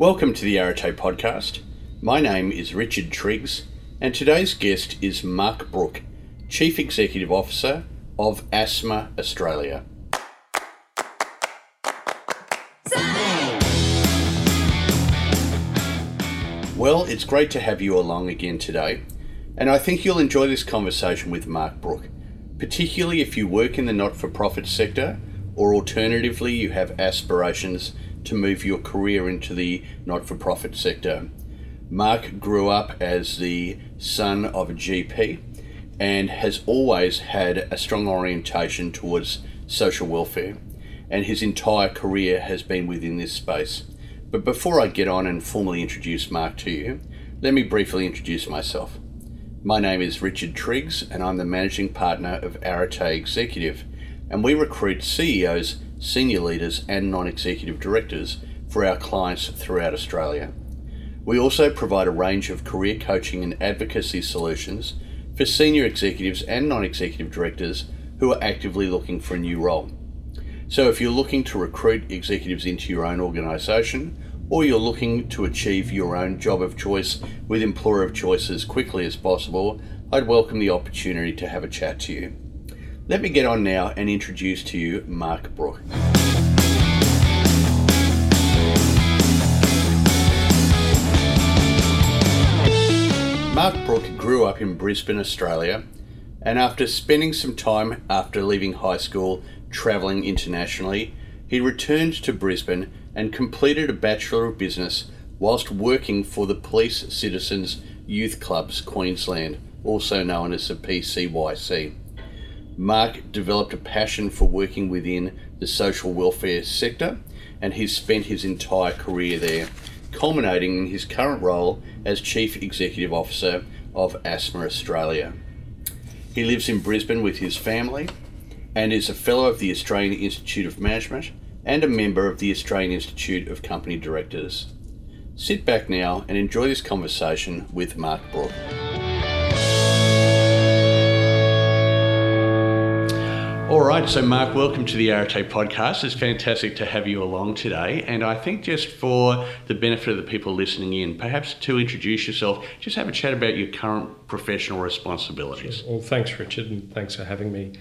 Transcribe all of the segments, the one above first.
Welcome to the Arete podcast. My name is Richard Triggs, and today's guest is Mark Brook, Chief Executive Officer of Asthma Australia. Well, it's great to have you along again today, and I think you'll enjoy this conversation with Mark Brook, particularly if you work in the not for profit sector or alternatively you have aspirations to move your career into the not for profit sector. Mark grew up as the son of a GP and has always had a strong orientation towards social welfare, and his entire career has been within this space. But before I get on and formally introduce Mark to you, let me briefly introduce myself. My name is Richard Triggs, and I'm the managing partner of Arete Executive, and we recruit CEOs, senior leaders, and non executive directors for our clients throughout Australia. We also provide a range of career coaching and advocacy solutions for senior executives and non executive directors who are actively looking for a new role. So, if you're looking to recruit executives into your own organisation, or you're looking to achieve your own job of choice with employer of choice as quickly as possible, I'd welcome the opportunity to have a chat to you. Let me get on now and introduce to you Mark Brook. Mark Brook grew up in Brisbane, Australia, and after spending some time after leaving high school travelling internationally, he returned to Brisbane and completed a Bachelor of Business whilst working for the Police Citizens Youth Clubs Queensland, also known as the PCYC. Mark developed a passion for working within the social welfare sector and he's spent his entire career there, culminating in his current role as Chief Executive Officer of Asthma Australia. He lives in Brisbane with his family and is a Fellow of the Australian Institute of Management and a member of the Australian Institute of Company Directors. Sit back now and enjoy this conversation with Mark Brook. All right, so Mark, welcome to the Arete podcast. It's fantastic to have you along today. And I think just for the benefit of the people listening in, perhaps to introduce yourself, just have a chat about your current professional responsibilities. Sure. Well, thanks, Richard, and thanks for having me.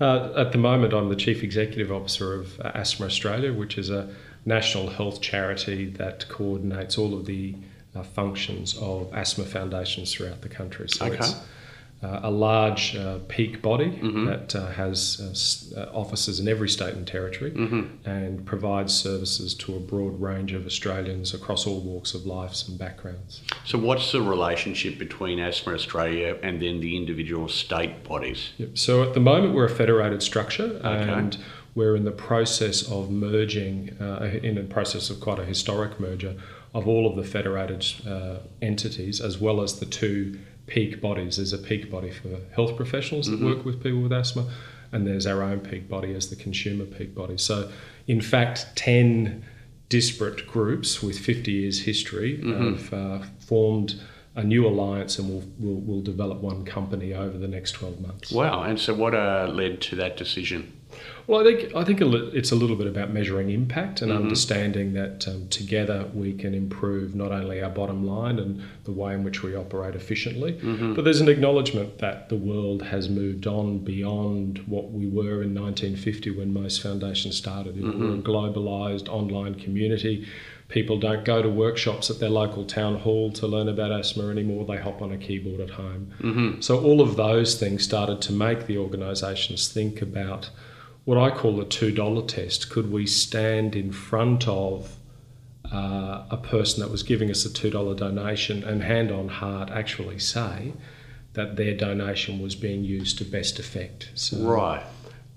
Uh, at the moment, I'm the Chief Executive Officer of uh, Asthma Australia, which is a national health charity that coordinates all of the uh, functions of asthma foundations throughout the country. So Okay. it's a large uh, peak body Mhm. that uh, has uh, uh, offices in every state and territory hmm and provides services to a broad range of Australians across all walks of life and backgrounds. So, what's the relationship between Asthma Australia and then the individual state bodies? Yep. So at the moment, we're a federated structure, and we're in the process of merging, uh, in the process of quite a historic merger of all of the federated uh, entities, as well as the two peak bodies. There's a peak body for health professionals that Mhm. work with people with asthma, and there's our own peak body as the consumer peak body. So, in fact, 10 disparate groups with 50 years history Mhm. have uh, formed a new alliance and will will will develop one company over the next 12 months. Wow, and so what uh, led to that decision? Well, I think I think it's a little bit about measuring impact and Mhm. understanding that um, together we can improve not only our bottom line and the way in which we operate efficiently, Mhm. but there's an acknowledgement that the world has moved on beyond what we were in 1950 when most foundations started. We're a globalized online community. People don't go to workshops at their local town hall to learn about asthma anymore. They hop on a keyboard at home. hmm So all of those things started to make the organisations think about what I call the two dollar test. Could we stand in front of uh, a person that was giving us a two dollar donation and hand on heart actually say that their donation was being used to best effect? So Right.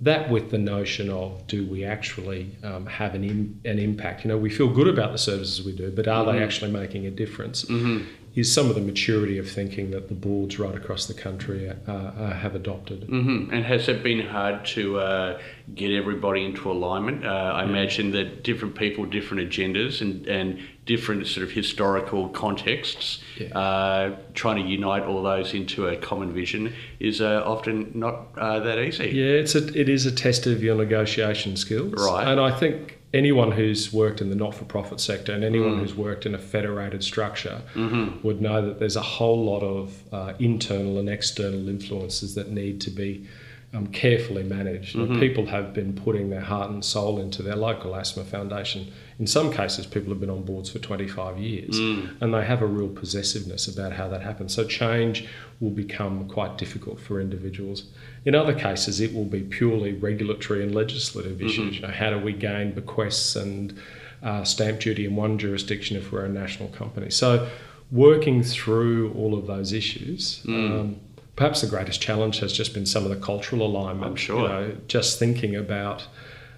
that with the notion of do we actually um, have an, Im- an impact? You know, we feel good about the services we do, but are they Mhm. actually making a difference? hmm is some of the maturity of thinking that the boards right across the country uh, uh, have adopted. hmm And has it been hard to uh, get everybody into alignment? Uh, I imagine that different people, different agendas, and, and different sort of historical contexts, Yeah. uh, trying to unite all those into a common vision is uh, often not uh, that easy. Yeah, it's a, it is a test of your negotiation skills. Right. And I think anyone who's worked in the not-for-profit sector and anyone mm. who's worked in a federated structure mm-hmm. would know that there's a whole lot of uh, internal and external influences that need to be um, carefully managed. Mm-hmm. People have been putting their heart and soul into their local asthma foundation. In some cases, people have been on boards for 25 years mm. and they have a real possessiveness about how that happens. So, change will become quite difficult for individuals. In other cases, it will be purely regulatory and legislative issues. Mm-hmm. You know, how do we gain bequests and uh, stamp duty in one jurisdiction if we're a national company? So, working through all of those issues. Mm. Um, perhaps the greatest challenge has just been some of the cultural alignment. I'm sure. You know, just thinking about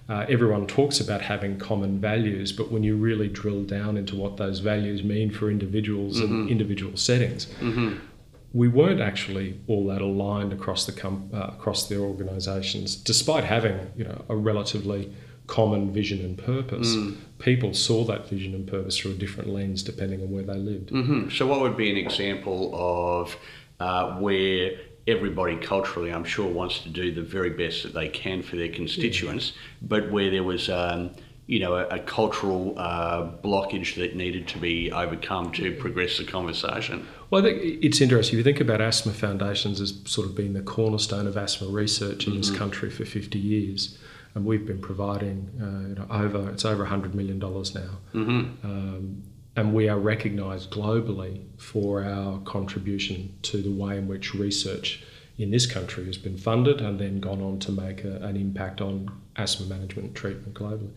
uh, everyone talks about having common values, but when you really drill down into what those values mean for individuals mm-hmm. and individual settings, mm-hmm. We weren't actually all that aligned across the com- uh, across the organisations, despite having you know a relatively common vision and purpose. Mm. People saw that vision and purpose through a different lens depending on where they lived. Mm-hmm. So, what would be an example of uh, where everybody culturally, I'm sure, wants to do the very best that they can for their constituents, but where there was, um, you know, a, a cultural uh, blockage that needed to be overcome to progress the conversation. Well, I think it's interesting. If you think about asthma foundations as sort of being the cornerstone of asthma research in mm-hmm. this country for 50 years, and we've been providing uh, you know, over it's over 100 million dollars now. Mm-hmm. Um, and we are recognised globally for our contribution to the way in which research in this country has been funded and then gone on to make a, an impact on asthma management treatment globally.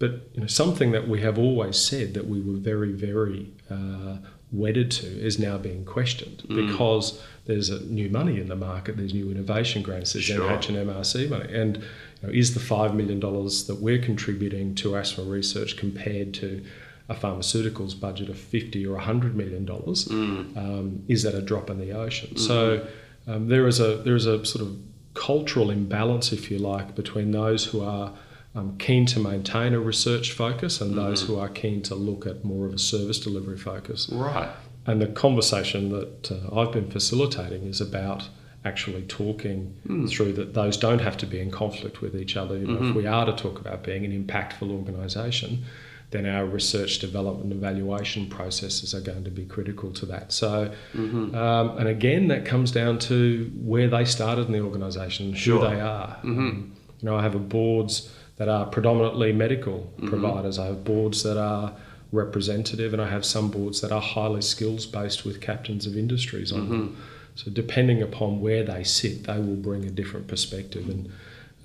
But you know, something that we have always said that we were very, very uh, wedded to is now being questioned mm. because there's new money in the market, there's new innovation grants, there's sure. NH and MRC money, and you know, is the five million dollars that we're contributing to asthma research compared to a pharmaceuticals budget of 50 or 100 million dollars mm. um, is that a drop in the ocean. Mm. So um, there is a there is a sort of cultural imbalance, if you like, between those who are um, keen to maintain a research focus and mm. those who are keen to look at more of a service delivery focus. Right. And the conversation that uh, I've been facilitating is about actually talking mm. through that those don't have to be in conflict with each other. You know, mm-hmm. If we are to talk about being an impactful organisation, then our research development and evaluation processes are going to be critical to that. So, mm-hmm. um, and again, that comes down to where they started in the organisation, sure. who they are. Mm-hmm. Um, you know, I have a boards that are predominantly medical mm-hmm. providers. I have boards that are representative, and I have some boards that are highly skills based with captains of industries on them. Mm-hmm. So, depending upon where they sit, they will bring a different perspective and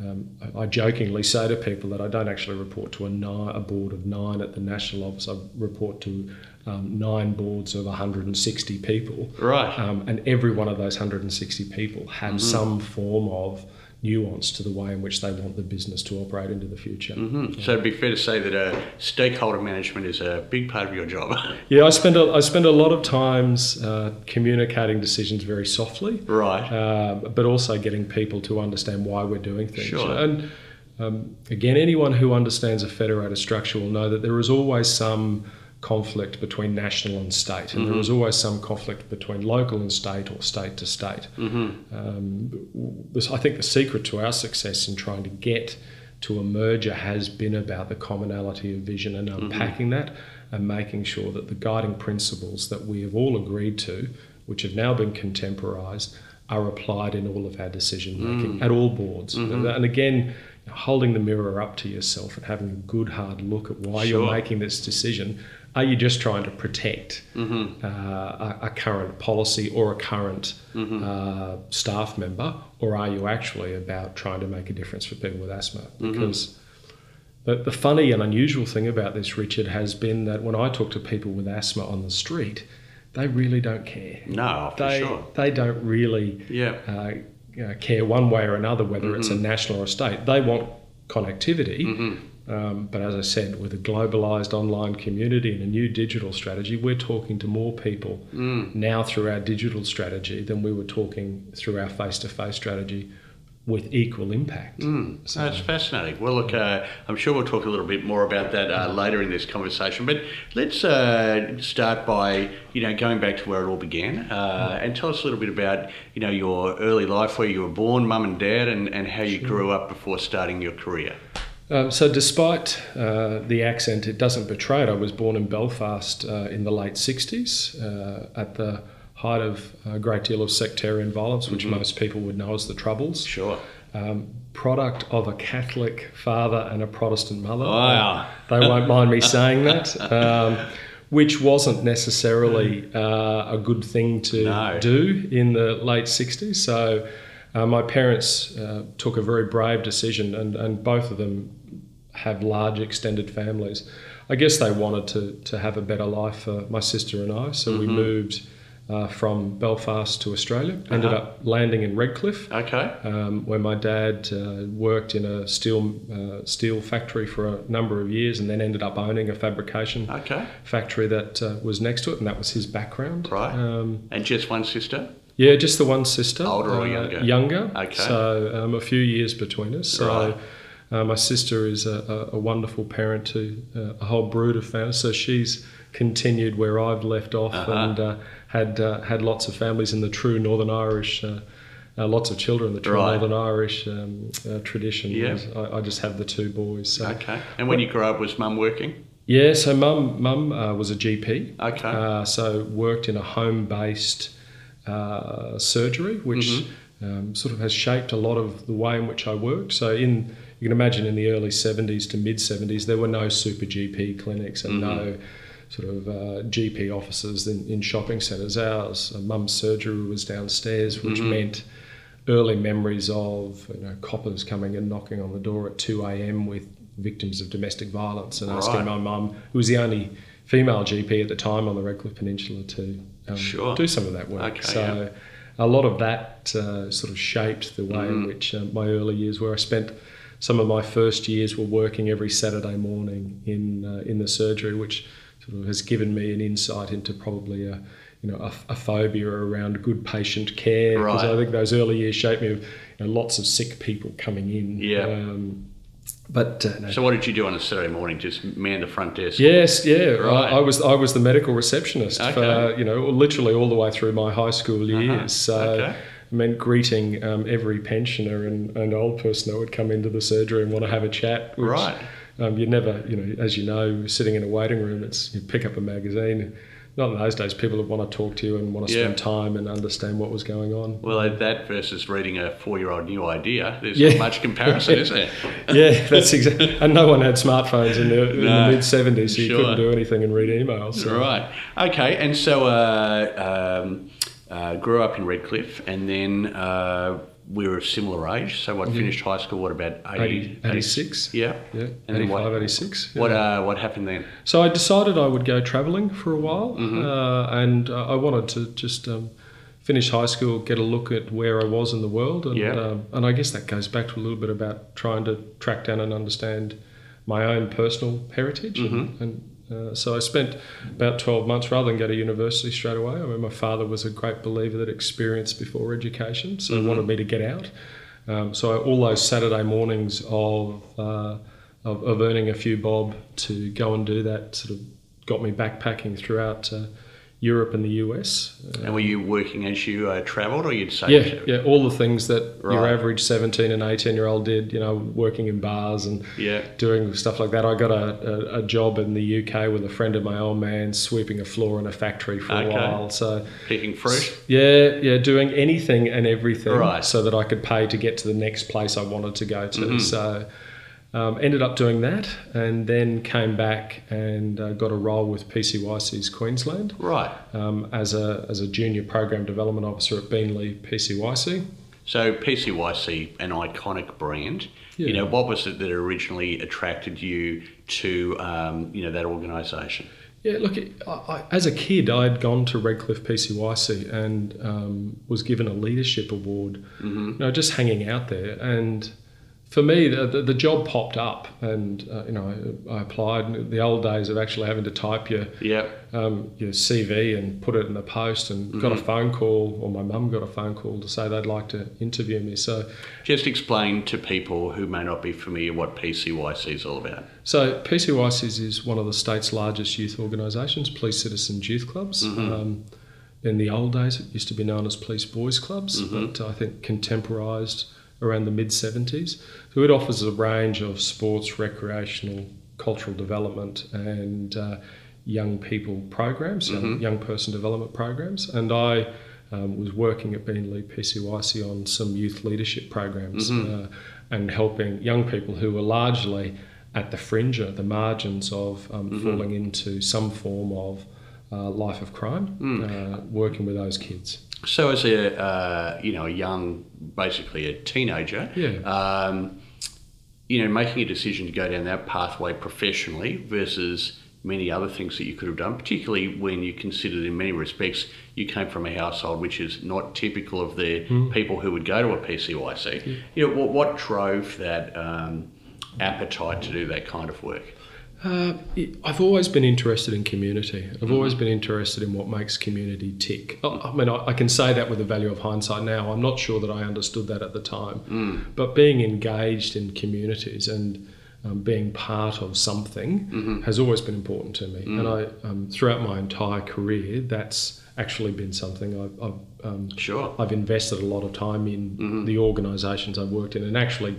um, I jokingly say to people that I don't actually report to a, nine, a board of nine at the national office. I report to um, nine boards of 160 people. Right. Um, and every one of those 160 people have mm-hmm. some form of nuance to the way in which they want the business to operate into the future. Mm-hmm. So it'd be fair to say that uh, stakeholder management is a big part of your job. yeah, I spend a, I spend a lot of times uh, communicating decisions very softly, right? Uh, but also getting people to understand why we're doing things. Sure. And um, again, anyone who understands a federated structure will know that there is always some conflict between national and state, and mm-hmm. there is always some conflict between local and state or state to state. Mm-hmm. Um, this, I think the secret to our success in trying to get to a merger has been about the commonality of vision and mm-hmm. unpacking mm-hmm. that and making sure that the guiding principles that we have all agreed to, which have now been contemporized, are applied in all of our decision making mm. at all boards. Mm-hmm. And again, holding the mirror up to yourself and having a good hard look at why sure. you're making this decision are you just trying to protect mm-hmm. uh, a, a, current policy or a current mm-hmm. uh, staff member, or are you actually about trying to make a difference for people with asthma? Mm-hmm. Because mm-hmm. the, the funny and unusual thing about this, Richard, has been that when I talk to people with asthma on the street, they really don't care. No, for they, sure. They don't really yeah. uh, you know, care one way or another whether it's a mm-hmm. national or a state. They want connectivity mm-hmm. Um, but as I said, with a globalized online community and a new digital strategy, we're talking to more people mm. now through our digital strategy than we were talking through our face to face strategy with equal impact. Mm. So, That's fascinating. Well, look, uh, I'm sure we'll talk a little bit more about that uh, later in this conversation. But let's uh, start by you know going back to where it all began, uh, and tell us a little bit about you know your early life, where you were born, mum and dad, and, and how you sure. grew up before starting your career. Um, so, despite uh, the accent, it doesn't betray it. I was born in Belfast uh, in the late 60s uh, at the height of a great deal of sectarian violence, which most people would know as the Troubles. Sure. Um, product of a Catholic father and a Protestant mother. Wow. They won't mind me saying that. Um, which wasn't necessarily uh, a good thing to No. do in the late 60s. So uh, my parents uh, took a very brave decision, and, and both of them have large extended families. I guess they wanted to, to have a better life for my sister and I, so we moved uh, from Belfast to Australia. Ended Uh-huh. up landing in Redcliffe Okay. um, where my dad uh, worked in a steel uh, steel factory for a number of years, and then ended up owning a fabrication Okay. factory that uh, was next to it, and that was his background. Right. Um, And just one sister? Yeah, just the one sister. Older or uh, younger? Younger. Okay. So um, a few years between us. So. Right. Uh, my sister is a, a, a wonderful parent to uh, a whole brood of families, so she's continued where I've left off Uh-huh. and uh, had uh, had lots of families in the true Northern Irish, uh, uh, lots of children in the true Right. Northern Irish um, uh, tradition. Yeah. I, I just have the two boys. So. Okay. And when you grew up, was mum working? Yeah, so mum mum uh, was a GP. Okay. Uh, so worked in a home based uh, surgery, which Mm-hmm. um, sort of has shaped a lot of the way in which I worked. So in you can imagine in the early 70s to mid 70s, there were no super GP clinics and no Mm-hmm. sort of uh, GP offices in, in shopping centres. Ours, uh, mum's surgery was downstairs, which Mm-hmm. meant early memories of you know coppers coming and knocking on the door at 2 a.m. with victims of domestic violence and asking Right. my mum, who was the only female GP at the time on the Redcliffe Peninsula, to um, Sure. do some of that work. Okay, so a lot of that uh, sort of shaped the way Mm-hmm. in which uh, my early years were. I spent some of my first years were working every Saturday morning in uh, in the surgery, which sort of has given me an insight into probably a you know a, a phobia around good patient care because Right. I think those early years shaped me of you know, lots of sick people coming in. Yeah. Um, but uh, no. So what did you do on a Saturday morning? Just man the front desk? Yes, yeah. Right. I, I was I was the medical receptionist for Okay. you know literally all the way through my high school years. Uh-huh. So Okay. meant greeting um, every pensioner and, and old person that would come into the surgery and want to have a chat. Which, Right. Um, you never, you know, as you know, sitting in a waiting room, it's you pick up a magazine. Not in those days, people would want to talk to you and want to Yeah. spend time and understand what was going on. Well, that versus reading a four-year-old New Idea, there's Yeah. not much comparison, is there? yeah, that's exactly. And no one had smartphones in the, No, the mid '70s, so you sure. couldn't do anything and read emails. So. Right. Okay. And so uh, um, uh, grew up in Redcliffe, and then uh, we were of similar age. So what? Finished high school. What about 80, 80, 86. Yeah. Yeah, And 85, what- 86. What uh, what happened then? So I decided I would go travelling for a while, Mm-hmm. uh, and uh, I wanted to just um, finish high school, get a look at where I was in the world, and Yeah. um, and I guess that goes back to a little bit about trying to track down and understand my own personal heritage, Mm-hmm. and. Uh, so I spent about 12 months rather than go to university straight away. I mean, my father was a great believer that experience before education, so Mm-hmm. he wanted me to get out. Um, so all those Saturday mornings of, uh, of of earning a few bob to go and do that sort of got me backpacking throughout uh, Europe and the US. And were you working as you uh, travelled, or you'd say? yeah, yeah, all the things that your average 17 and 18 year old did, you know, working in bars and Yeah. doing stuff like that. I got a, a, a job in the UK with a friend of my old man sweeping a floor in a factory for Okay. a while. So, Picking fruit. yeah, yeah, doing anything and everything Right. so that I could pay to get to the next place I wanted to go to. Mm-hmm. So, um, ended up doing that and then came back and uh, got a role with PCYC's Queensland Right. um, as, a, as a junior program development officer at Beenleigh PCYC. So PCYC, an iconic brand. Yeah. You know, what was it that originally attracted you to um, you know that organisation? Yeah, look, I, I, as a kid, I'd gone to Redcliffe PCYC and um, was given a leadership award, Mm-hmm. you know, just hanging out there. And for me, the, the, the job popped up, and uh, you know, I applied. The old days of actually having to type your Yeah. um, your CV and put it in the post, and got Mm-hmm. a phone call, or my mum got a phone call to say they'd like to interview me. So, Just explain to people who may not be familiar what PCYC is all about. So PCYCs is one of the state's largest youth organisations, police citizens youth clubs. Um, in the old days, it used to be known as police boys clubs, but I think contemporised around the mid 70s. So it offers a range of sports, recreational, cultural development, and uh, young people programs, young, Mm-hmm. young person development programs. And I um, was working at Beenleigh PCYC on some youth leadership programs Mm-hmm. uh, and helping young people who were largely at the fringe, at the margins of um, Mm-hmm. falling into some form of uh, life of crime, Mm. uh, working with those kids. So, as a uh, you know a young, basically a teenager, Yeah. um, you know, making a decision to go down that pathway professionally versus many other things that you could have done, particularly when you considered in many respects you came from a household which is not typical of the people who would go to a PCYC. You know, what, what drove that um, appetite to do that kind of work? Uh, I've always been interested in community. I've always been interested in what makes community tick. I mean, I I can say that with the value of hindsight now. I'm not sure that I understood that at the time. But being engaged in communities and um, being part of something has always been important to me. And I, um, throughout my entire career, that's actually been something I've, I've um, Sure. I've invested a lot of time in the organisations I've worked in, and actually,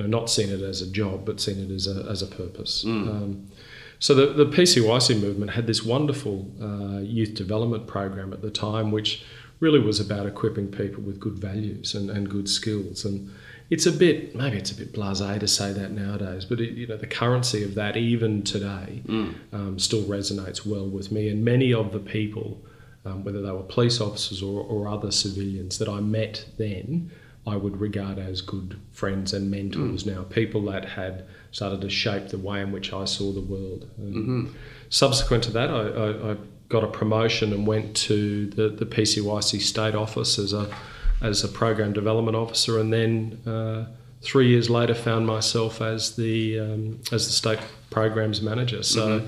you know, not seen it as a job, but seen it as a as a purpose. Um, so the the PCYC movement had this wonderful uh, youth development program at the time, which really was about equipping people with good values and, and good skills. And it's a bit maybe it's a bit blasé to say that nowadays, but it, you know the currency of that even today um, still resonates well with me and many of the people um, whether they were police officers or, or other civilians that I met then, I would regard as good friends and mentors now, people that had started to shape the way in which I saw the world. And Subsequent to that, I, I, I got a promotion and went to the, the PCYC state office as a, as a program development officer, and then uh, three years later found myself as the, um, as the state programs manager. So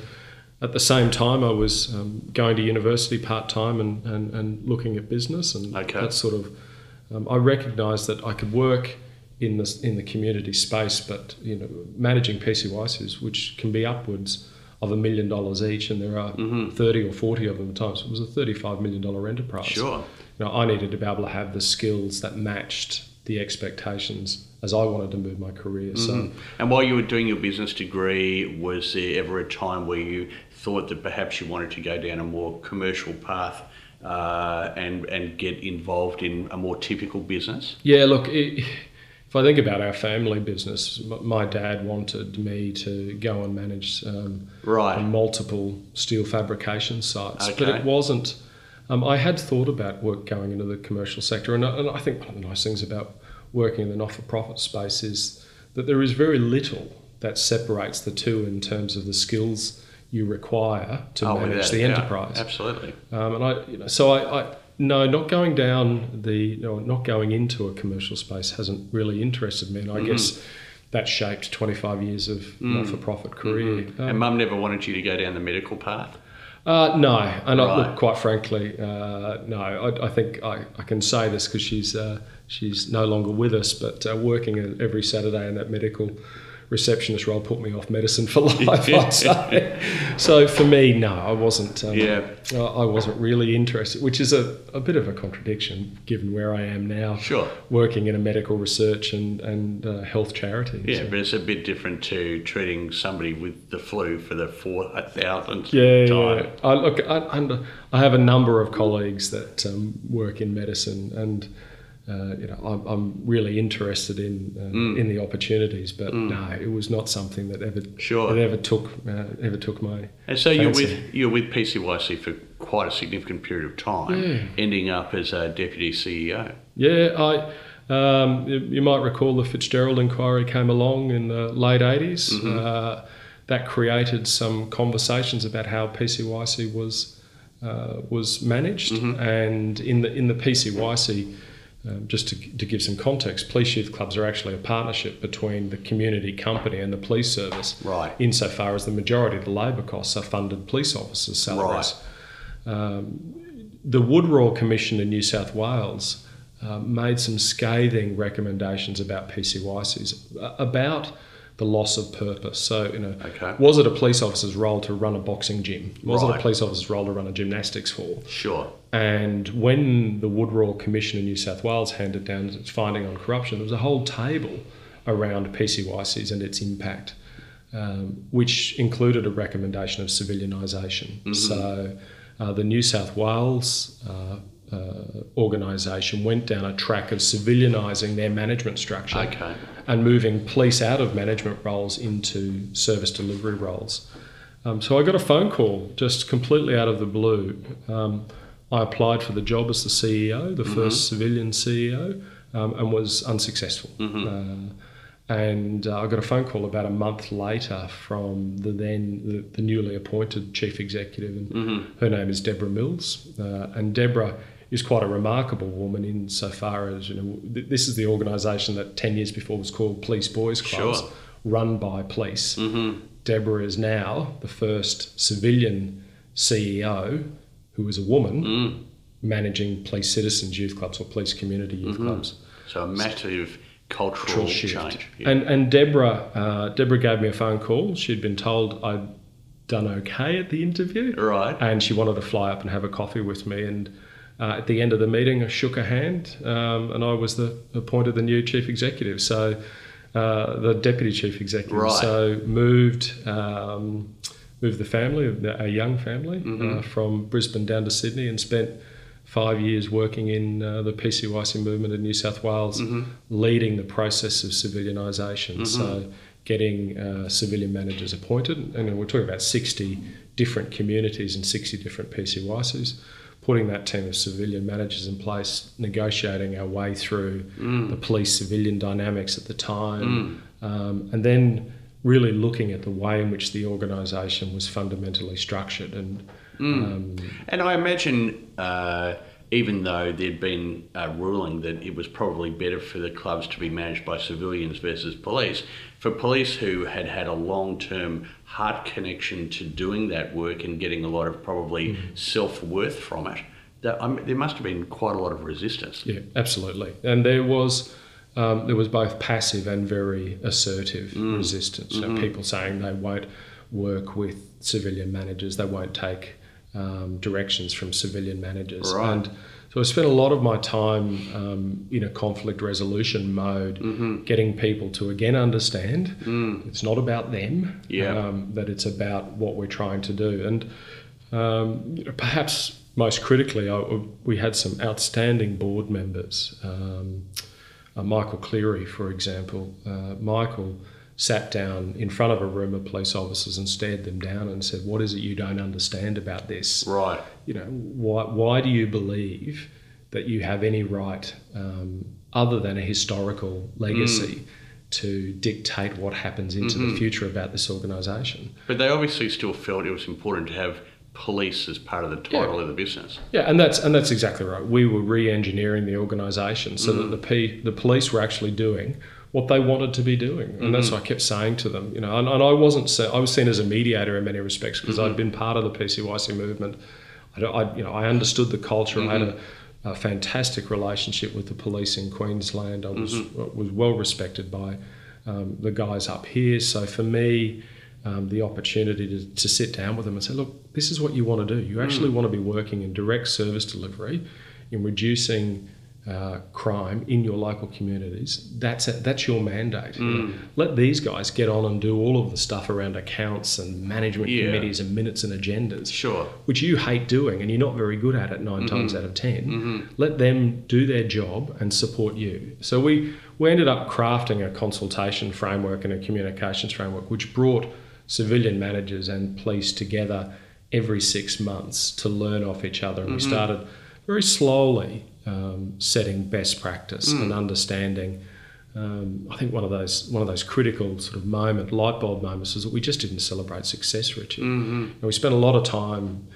at the same time, I was um, going to university part time and, and, and looking at business, and Okay. that sort of. Um, I recognised that I could work in the in the community space, but you know, managing PCYCs, which can be upwards of a million dollars each, and there are thirty or forty of them at times. It was a thirty-five million dollar enterprise. Sure. You know, I needed to be able to have the skills that matched the expectations as I wanted to move my career. So. And while you were doing your business degree, was there ever a time where you thought that perhaps you wanted to go down a more commercial path uh, and and get involved in a more typical business? Yeah, look, it, if I think about our family business, my dad wanted me to go and manage um, Right. multiple steel fabrication sites, but it wasn't. Um, I had thought about work going into the commercial sector, and, I- and I think one of the nice things about working in the not-for-profit space is that there is very little that separates the two in terms of the skills you require to Oh, manage the enterprise. Absolutely. Um, and I, you know, so I, I, no, not going down the, you know, not going into a commercial space hasn't really interested me, and I guess that shaped 25 years of not-for-profit career. Um, and Mum never wanted you to go down the medical path. uh, no, and I, look, quite frankly, uh, no. I, I think I, I can say this because she's uh, she's no longer with us, but uh, working every Saturday in that medical receptionist role put me off medicine for life. I'd say. so for me, no, I wasn't. Um, Yeah. I I wasn't really interested, which is a, a bit of a contradiction given where I am now, Sure. working in a medical research and and uh, health charity. Yeah, So- but it's a bit different to treating somebody with the flu for the four thousandth Yeah, time. yeah. I look, I, I have a number of colleagues that um, work in medicine, and uh, you know, I'm, I'm really interested in uh, Mm. in the opportunities. But no, it was not something that ever Sure. that ever took uh, ever took my. And so you're with you're with PCYC for quite a significant period of time, Yeah. ending up as a deputy CEO. Yeah, I. Um, you, you might recall the Fitzgerald inquiry came along in the late 80s. Uh, that created some conversations about how PCYC was uh, was managed, and in the in the PCYC. Um, just to, to give some context, police youth clubs are actually a partnership between the community company and the police service, Right. insofar as the majority of the labour costs are funded police officers' salaries. the Wood Royal Commission in New South Wales uh, made some scathing recommendations about PCYCs, uh, about the loss of purpose. So, you know, Okay. was it a police officer's role to run a boxing gym? Was it a police officer's role to run a gymnastics hall? Sure. And when the Wood Royal Commission in New South Wales handed down its finding on corruption, there was a whole table around PCYCs and its impact, um, which included a recommendation of civilianisation. So uh, the New South Wales uh, uh, organisation went down a track of civilianising their management structure Okay. and moving police out of management roles into service delivery roles. Um, so I got a phone call just completely out of the blue. Um, I applied for the job as the CEO, the first civilian CEO, um, and was unsuccessful. Uh, and uh, I got a phone call about a month later from the then the, the newly appointed chief executive, and her name is Deborah Mills. Uh, and Deborah is quite a remarkable woman insofar as you know th- this is the organisation that ten years before was called Police Boys Clubs, Sure. run by police. Deborah is now the first civilian CEO who is a woman managing police citizens youth clubs or police community youth clubs So a massive cultural, cultural shift. change. Yeah. And and Deborah uh, Deborah gave me a phone call. She'd been told I'd done okay at the interview, Right. and she wanted to fly up and have a coffee with me. And uh, at the end of the meeting, I shook her hand, um, and I was the appointed the new chief executive. So. Uh, the deputy chief executive. Right. So moved um, moved the family, a young family, Mm-hmm. uh, from Brisbane down to Sydney, and spent five years working in uh, the PCYC movement in New South Wales, Mm-hmm. leading the process of civilianisation. So, getting uh, civilian managers appointed, and we're talking about 60 different communities and 60 different PCYCs, putting that team of civilian managers in place, negotiating our way through the police civilian dynamics at the time, um, and then really looking at the way in which the organisation was fundamentally structured and um, And I imagine, uh, even though there'd been a ruling that it was probably better for the clubs to be managed by civilians versus police, for police who had had a long term heart connection to doing that work and getting a lot of probably self worth from it, that, I mean, there must have been quite a lot of resistance. Yeah, absolutely. And there was um, there was both passive and very assertive resistance. You know, people saying they won't work with civilian managers, they won't take um, directions from civilian managers. Right. And so I spent a lot of my time um, in a conflict resolution mode, getting people to again understand it's not about them, Yeah. um, that it's about what we're trying to do. And um, you know, perhaps most critically, I, we had some outstanding board members. Uh, Michael Cleary, for example. Uh, Michael sat down in front of a room of police officers and stared them down and said, "What is it you don't understand about this? Right. You know, why, why do you believe that you have any right, um, other than a historical legacy?" To dictate what happens into the future about this organisation. But they obviously still felt it was important to have police as part of the title of the business. Yeah, and that's and that's exactly right. We were re-engineering the organisation so that mm. the P, the police were actually doing what they wanted to be doing, and that's mm. what I kept saying to them. You know, and, and I wasn't se- I was seen as a mediator in many respects because mm-hmm. I'd been part of the PCYC movement. I, don't- I you know I understood the culture. I had a, mm-hmm. a fantastic relationship with the police in Queensland. I was mm-hmm. was well respected by um, the guys up here. So for me. Um, the opportunity to, to sit down with them and say, look, this is what you want to do. You actually want to be working in direct service delivery, in reducing uh, crime in your local communities. That's a, that's your mandate. know. Let these guys get on and do all of the stuff around accounts and management Yeah. committees and minutes and agendas Sure. which you hate doing and you're not very good at it 9 times out of 10 let them do their job and support you so we we ended up crafting a consultation framework and a communications framework which brought civilian managers and police together every six months to learn off each other and we started very slowly um, setting best practice and understanding um, I think one of those one of those critical sort of moment light bulb moments was that we just didn't celebrate success, Richard. And we spent a lot of time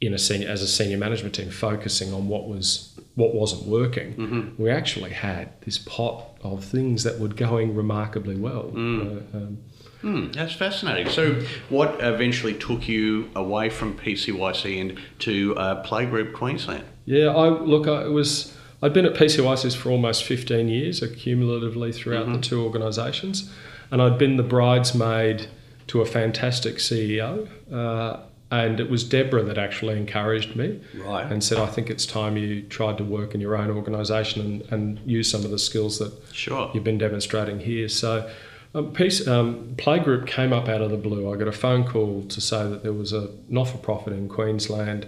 in a senior as a senior management team focusing on what was what wasn't working. We actually had this pot of things that were going remarkably well. Uh, um, Hmm, that's fascinating. So, what eventually took you away from PCYC and to uh, Playgroup Queensland? Yeah, I look. I was. I'd been at PCYCs for almost 15 years, accumulatively throughout the two organisations. and I'd been the bridesmaid to a fantastic CEO. Uh, and it was Deborah that actually encouraged me Right. and said, I think it's time you tried to work in your own organisation and, and use some of the skills that Sure. you've been demonstrating here. So, um, piece, um, Playgroup came up out of the blue. I got a phone call to say that there was a not for profit in Queensland.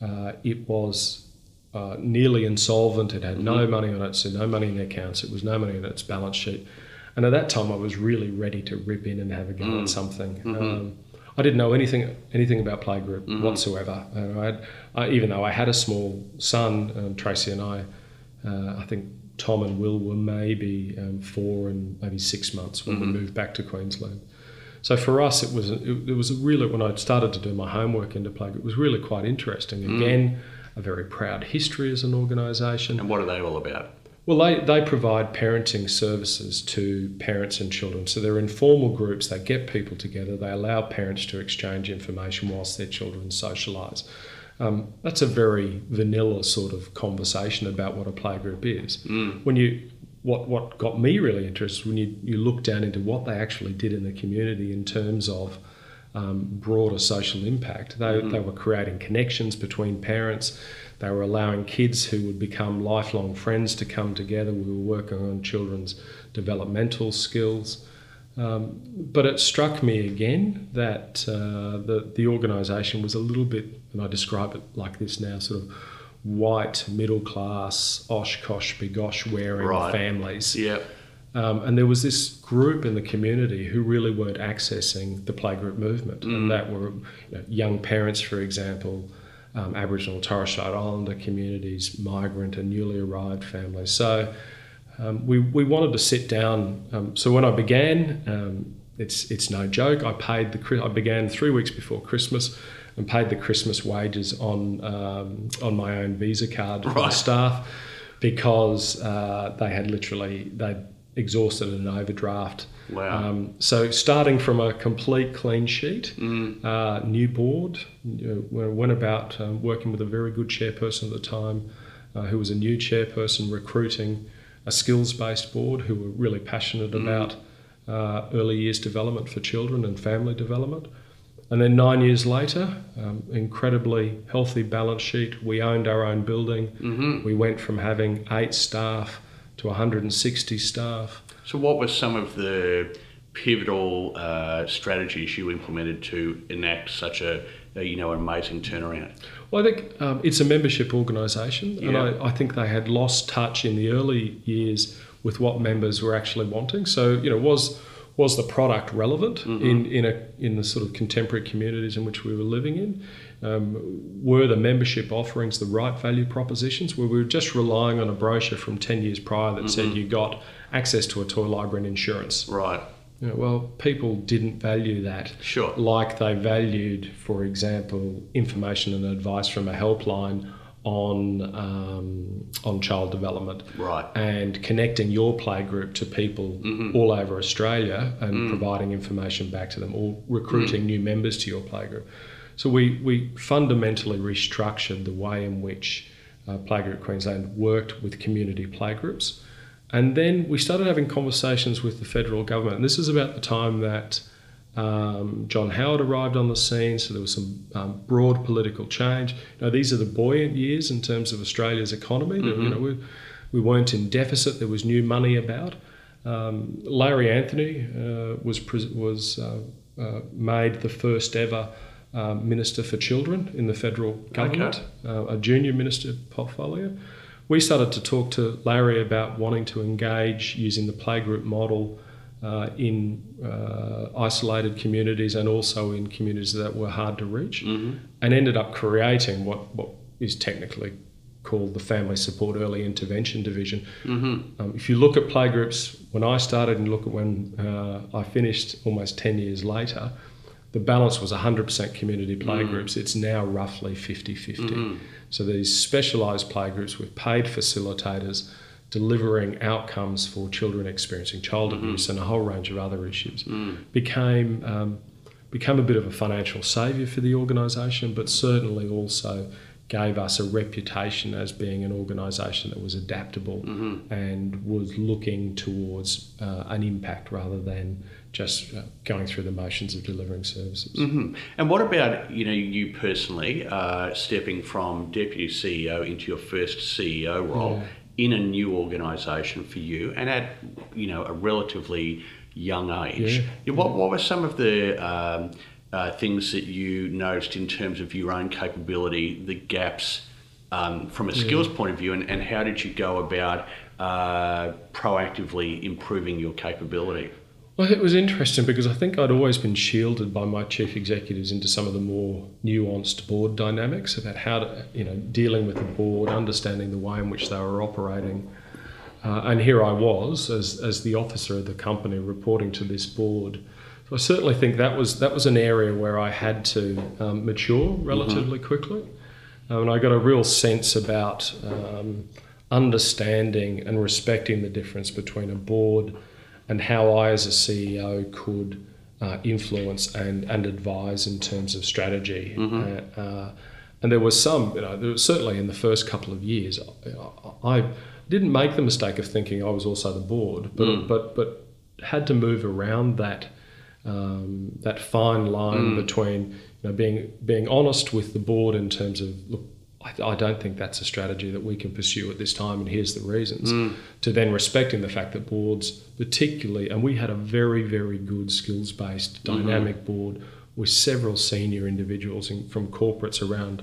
Uh, it was uh, nearly insolvent. It had no money on it, so no money in the accounts. It was no money in its balance sheet. And at that time, I was really ready to rip in and have a go at something. Um, I didn't know anything anything about Playgroup whatsoever. And I had, I, even though I had a small son, um, Tracy and I, uh, I think Tom and Will were maybe um, four and maybe six months when we moved back to Queensland. So for us, it was it, it was really when I started to do my homework into Playgroup, it was really quite interesting. Again, a very proud history as an organisation. And what are they all about? Well, they, they provide parenting services to parents and children. So they're informal groups, they get people together, they allow parents to exchange information whilst their children socialise. Um, that's a very vanilla sort of conversation about what a playgroup is. When you what what got me really interested when you, you look down into what they actually did in the community in terms of um, broader social impact. They, they were creating connections between parents. They were allowing kids who would become lifelong friends to come together. We were working on children's developmental skills. Um, but it struck me again that uh, the, the organisation was a little bit, and I describe it like this now, sort of white, middle class, OshKosh, B'gosh wearing Right. families. Yep. Um, and there was this group in the community who really weren't accessing the playgroup movement, and that were you know, young parents, for example, um, Aboriginal and Torres Strait Islander communities, migrant and newly arrived families. So um, we, we wanted to sit down. Um, so when I began, um, it's it's no joke. I paid the I began three weeks before Christmas, and paid the Christmas wages on um, on my own Visa card for the staff because uh, they had literally they exhausted an overdraft. Wow. Um, so starting from a complete clean sheet, Mm. uh, new board, you know, went about um, working with a very good chairperson at the time, uh, who was a new chairperson, recruiting a skills-based board who were really passionate Mm. about uh, early years development for children and family development. And then nine years later, um, incredibly healthy balance sheet. We owned our own building. Mm-hmm. We went from having eight staff to 160 staff. So, what were some of the pivotal uh, strategies you implemented to enact such a, a you know amazing turnaround? Well, I think um, it's a membership organisation, and I, I think they had lost touch in the early years with what members were actually wanting. So, you know, was was the product relevant in in a in the sort of contemporary communities in which we were living in? Um, were the membership offerings the right value propositions? Were we just relying on a brochure from ten years prior that said you got access to a toy library and insurance. Right. You know, well, people didn't value that Sure. like they valued, for example, information and advice from a helpline on um, on child development Right. and connecting your playgroup to people all over Australia and providing information back to them or recruiting new members to your playgroup. So we, we fundamentally restructured the way in which uh, Playgroup Queensland worked with community playgroups. And then we started having conversations with the federal government. And this is about the time that um, John Howard arrived on the scene, so there was some um, broad political change. You know, these are the buoyant years in terms of Australia's economy. That, You know, we, we weren't in deficit. There was new money about. Um, Larry Anthony uh, was was uh, uh, made the first ever uh, minister for children in the federal government, uh, a junior minister portfolio. We started to talk to Larry about wanting to engage using the playgroup model uh, in uh, isolated communities and also in communities that were hard to reach, and ended up creating what, what is technically called the Family Support Early Intervention Division. Um, if you look at playgroups, when I started and look at when uh, I finished almost 10 years later, the balance was 100% community playgroups. It's now roughly 50 50. So these specialised playgroups with paid facilitators delivering outcomes for children experiencing child abuse and a whole range of other issues became. Um, become a bit of a financial saviour for the organisation, but certainly also gave us a reputation as being an organisation that was adaptable and was looking towards uh, an impact rather than just uh, going through the motions of delivering services. Mm-hmm. And what about you know you personally uh, stepping from deputy CEO into your first CEO role in a new organisation for you, and at you know a relatively young age? Yeah. What what were some of the um, uh, things that you noticed in terms of your own capability, the gaps um, from a skills point of view, and, and how did you go about uh, proactively improving your capability? Well, it was interesting because I think I'd always been shielded by my chief executives into some of the more nuanced board dynamics about how to, you know, dealing with the board, understanding the way in which they were operating. Uh, and here I was as, as the officer of the company reporting to this board. So I certainly think that was that was an area where I had to um, mature relatively quickly, um, and I got a real sense about um, understanding and respecting the difference between a board and how I, as a CEO, could uh, influence and, and advise in terms of strategy. Uh, uh, and there was some, you know, there was certainly in the first couple of years, I, I didn't make the mistake of thinking I was also the board, but but but had to move around that um, that fine line between you know, being being honest with the board in terms of look, I, I don't think that's a strategy that we can pursue at this time, and here's the reasons. To then respecting the fact that boards, particularly, and we had a very very good skills based dynamic board with several senior individuals in, from corporates around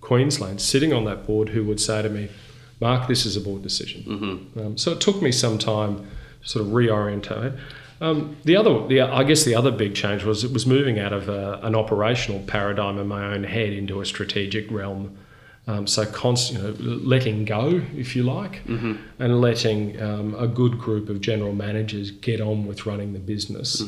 Queensland sitting on that board who would say to me, Mark, this is a board decision. Um, so it took me some time to sort of reorientate. Um, the other, the, I guess, the other big change was it was moving out of a, an operational paradigm in my own head into a strategic realm. Um, so, const, you know, letting go, if you like, and letting um, a good group of general managers get on with running the business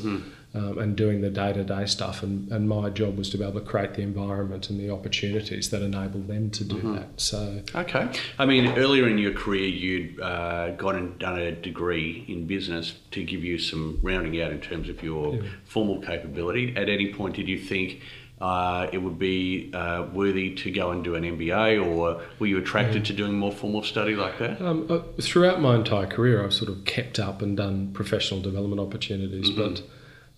um, and doing the day to day stuff. And, and my job was to be able to create the environment and the opportunities that enable them to do that. So, Okay. I mean, earlier in your career, you'd uh, gone and done a degree in business to give you some rounding out in terms of your formal capability. At any point, did you think uh, it would be uh, worthy to go and do an MBA, or were you attracted to doing more formal study like that? Um, uh, throughout my entire career, I've sort of kept up and done professional development opportunities, but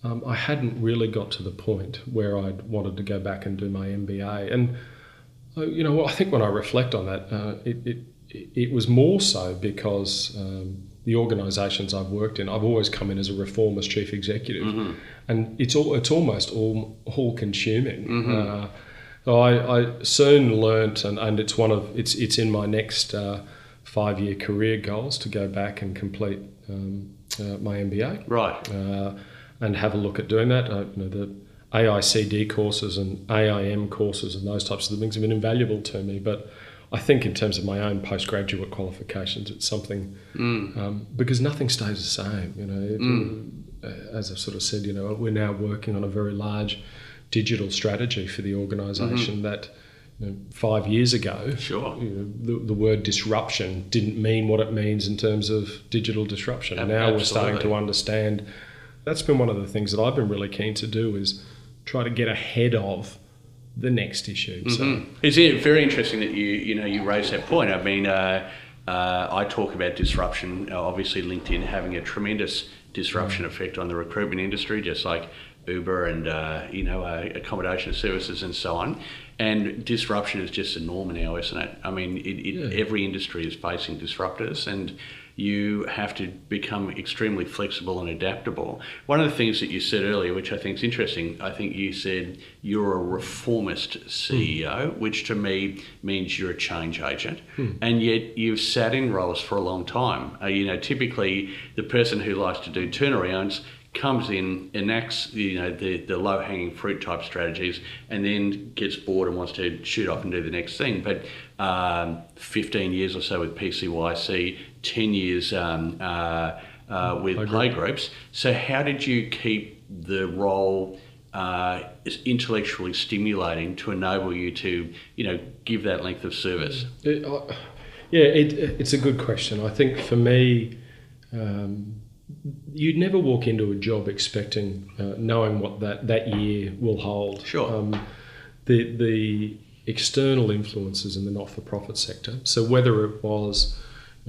um, I hadn't really got to the point where I'd wanted to go back and do my MBA. And uh, you know, I think when I reflect on that, uh, it, it it was more so because um, the organisations I've worked in, I've always come in as a reformist chief executive, and it's all it's almost all all consuming. Uh, so I, I soon learnt, and, and it's one of it's it's in my next uh, five year career goals to go back and complete um, uh, my MBA Right. uh, and have a look at doing that. Uh, you know, the AICD courses and AIM courses and those types of things have been invaluable to me. But I think in terms of my own postgraduate qualifications, it's something um, because nothing stays the same. You know, uh, as I've sort of said, you know, we're now working on a very large digital strategy for the organisation that. You know, five years ago, Sure. you know, the, the word disruption didn't mean what it means in terms of digital disruption. Ab- now we're starting to understand. That's been one of the things that I've been really keen to do is try to get ahead of the next issue. So It's very interesting that you you know you raise that point. I mean, uh, uh, I talk about disruption. Uh, obviously, LinkedIn having a tremendous disruption effect on the recruitment industry, just like Uber and uh, you know uh, accommodation services and so on. And disruption is just a norm now, isn't it? I mean, it, it, Yeah. every industry is facing disruptors, and you have to become extremely flexible and adaptable. One of the things that you said earlier, which I think is interesting, I think you said you're a reformist CEO, which to me means you're a change agent, and yet you've sat in roles for a long time. Uh, you know, typically the person who likes to do turnarounds comes in, enacts you know the, the low hanging fruit type strategies, and then gets bored and wants to shoot off and do the next thing. But um, 15 years or so with PCYC, 10 years um, uh, uh, with Playgroup. playgroups. So how did you keep the role? Uh, intellectually stimulating to enable you to, you know, give that length of service. It, uh, yeah, it, it's a good question. I think for me, um, you'd never walk into a job expecting uh, knowing what that, that year will hold. Sure. Um, the the external influences in the not for profit sector. So, whether it was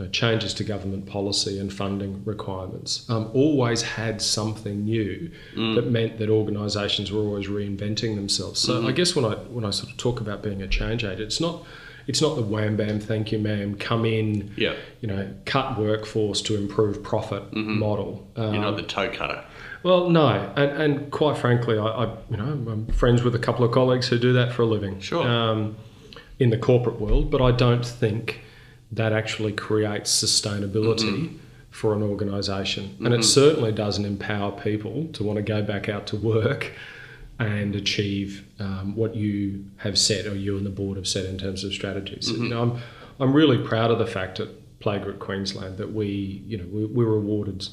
you know, changes to government policy and funding requirements, um, always had something new mm. that meant that organisations were always reinventing themselves. So, mm-hmm. I guess when I when I sort of talk about being a change agent, it's not it's not the wham bam, thank you, ma'am, come in, yeah. you know, cut workforce to improve profit mm-hmm. model. Um, You're not the toe cutter. Well, no, and, and quite frankly, I, I, you know I'm friends with a couple of colleagues who do that for a living. Sure. Um, in the corporate world, but I don't think that actually creates sustainability mm-hmm. for an organisation, mm-hmm. and it mm-hmm. certainly doesn't empower people to want to go back out to work and achieve um, what you have set or you and the board have set in terms of strategies. Mm-hmm. You know, I'm I'm really proud of the fact at Playgroup Queensland that we you know we, we were awarded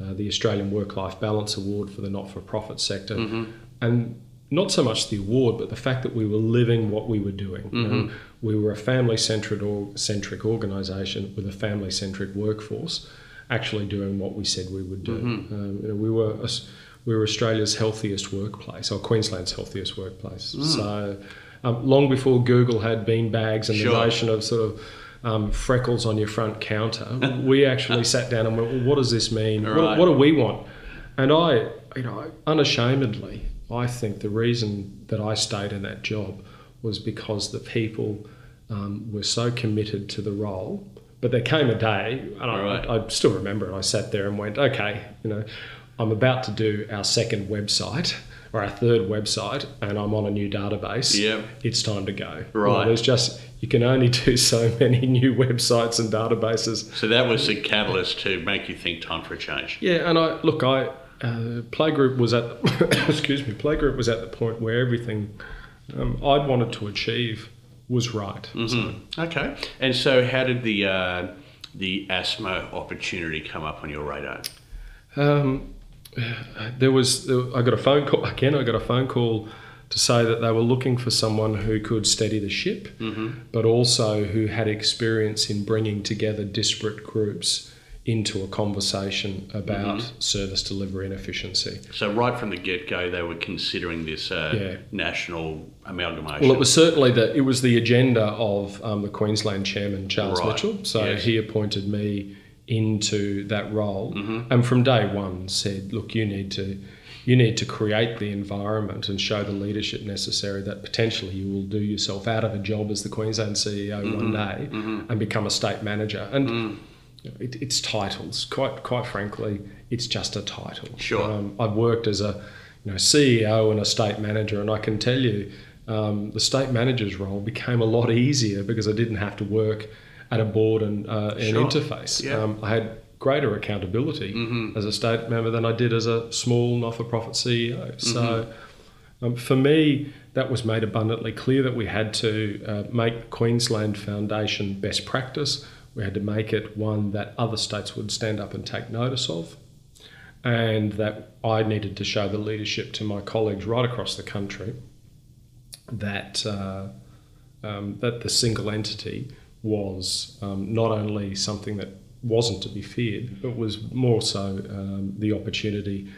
uh, the Australian Work Life Balance Award for the not for profit sector. Mm-hmm. And not so much the award, but the fact that we were living what we were doing. Mm-hmm. We were a family centric organisation with a family centric workforce, actually doing what we said we would do. Mm-hmm. Um, you know, we were we were Australia's healthiest workplace, or Queensland's healthiest workplace. Mm. So um, long before Google had bean bags and sure. the notion of sort of um, freckles on your front counter. we actually sat down and went, well, what does this mean? Right. What, what, do we want? And I, you know, unashamedly, I think the reason that I stayed in that job was because the people um, were so committed to the role. But there came a day, and I, right. I, I still remember it. I sat there and went, okay, you know, I'm about to do our second website or our third website and I'm on a new database, yep. it's time to go. Right. Well, there's just you can only do so many new websites and databases. So that was the catalyst to make you think time for a change. Yeah, and I look, I uh, Playgroup was at excuse me, Playgroup was at the point where everything um, I'd wanted to achieve was right. Mm-hmm. So. Okay, and so how did the uh, the asthma opportunity come up on your radar? Um, there was I got a phone call again. I got a phone call to say that they were looking for someone who could steady the ship, mm-hmm. but also who had experience in bringing together disparate groups into a conversation about mm-hmm. service delivery and efficiency. So right from the get go, they were considering this uh, yeah. national amalgamation. Well, it was certainly that it was the agenda of um, the Queensland chairman Charles right. Mitchell. So yes. he appointed me into that role, mm-hmm. and from day one said, "Look, you need to." You need to create the environment and show the leadership necessary that potentially you will do yourself out of a job as the Queensland CEO mm-hmm. one day mm-hmm. and become a state manager. And mm. It, it's titles. Quite quite frankly, it's just a title. Sure. Um, I've worked as a you know CEO and a state manager, and I can tell you, um, the state manager's role became a lot easier because I didn't have to work at a board and uh, an sure. interface. Yeah. Um, I had greater accountability mm-hmm. as a state member than I did as a small not-for-profit CEO. Mm-hmm. So, um, for me, that was made abundantly clear that we had to uh, make Queensland Foundation best practice. We had to make it one that other states would stand up and take notice of, and that I needed to show the leadership to my colleagues right across the country that uh, um, that the single entity was um, not only something that wasn't to be feared, but was more so um, the opportunity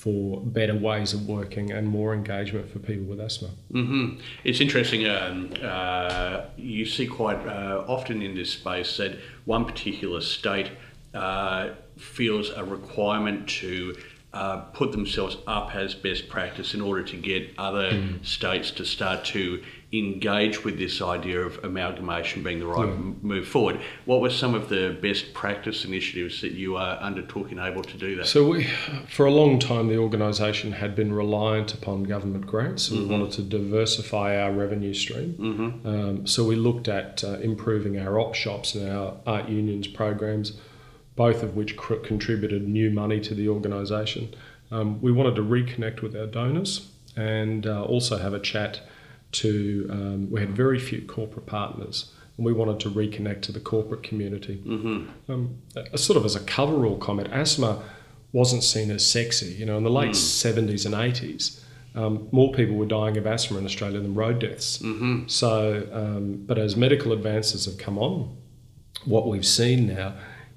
for better ways of working and more engagement for people with asthma. Mm-hmm. It's interesting. Um, uh, you see quite uh, often in this space that one particular state uh, feels a requirement to uh, put themselves up as best practice in order to get other mm. states to start to engage with this idea of amalgamation being the right yeah. move forward. What were some of the best practice initiatives that you are undertook and able to do that? So, we, for a long time, the organisation had been reliant upon government grants. Mm-hmm. We wanted to diversify our revenue stream. Mm-hmm. Um, so, we looked at uh, improving our op shops and our art unions programs, both of which cr- contributed new money to the organisation. Um, we wanted to reconnect with our donors and uh, also have a chat to um, we had very few corporate partners and we wanted to reconnect to the corporate community mm-hmm. um, a, sort of as a coverall comment asthma wasn't seen as sexy you know in the late mm. 70s and 80s um, more people were dying of asthma in Australia than road deaths. Mm-hmm. So, um, but as medical advances have come on, what we've seen now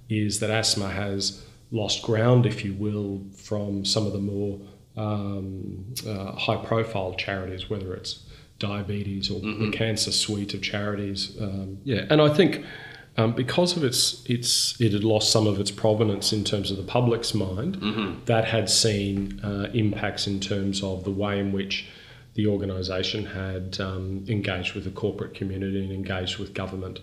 is that asthma has lost ground, if you will, from some of the more um, uh, high profile charities, whether it's diabetes or the cancer suite of charities. Um, yeah, and I think um, because of its its it had lost some of its provenance in terms of the public's mind, that had seen uh, impacts in terms of the way in which the organisation had um, engaged with the corporate community and engaged with government.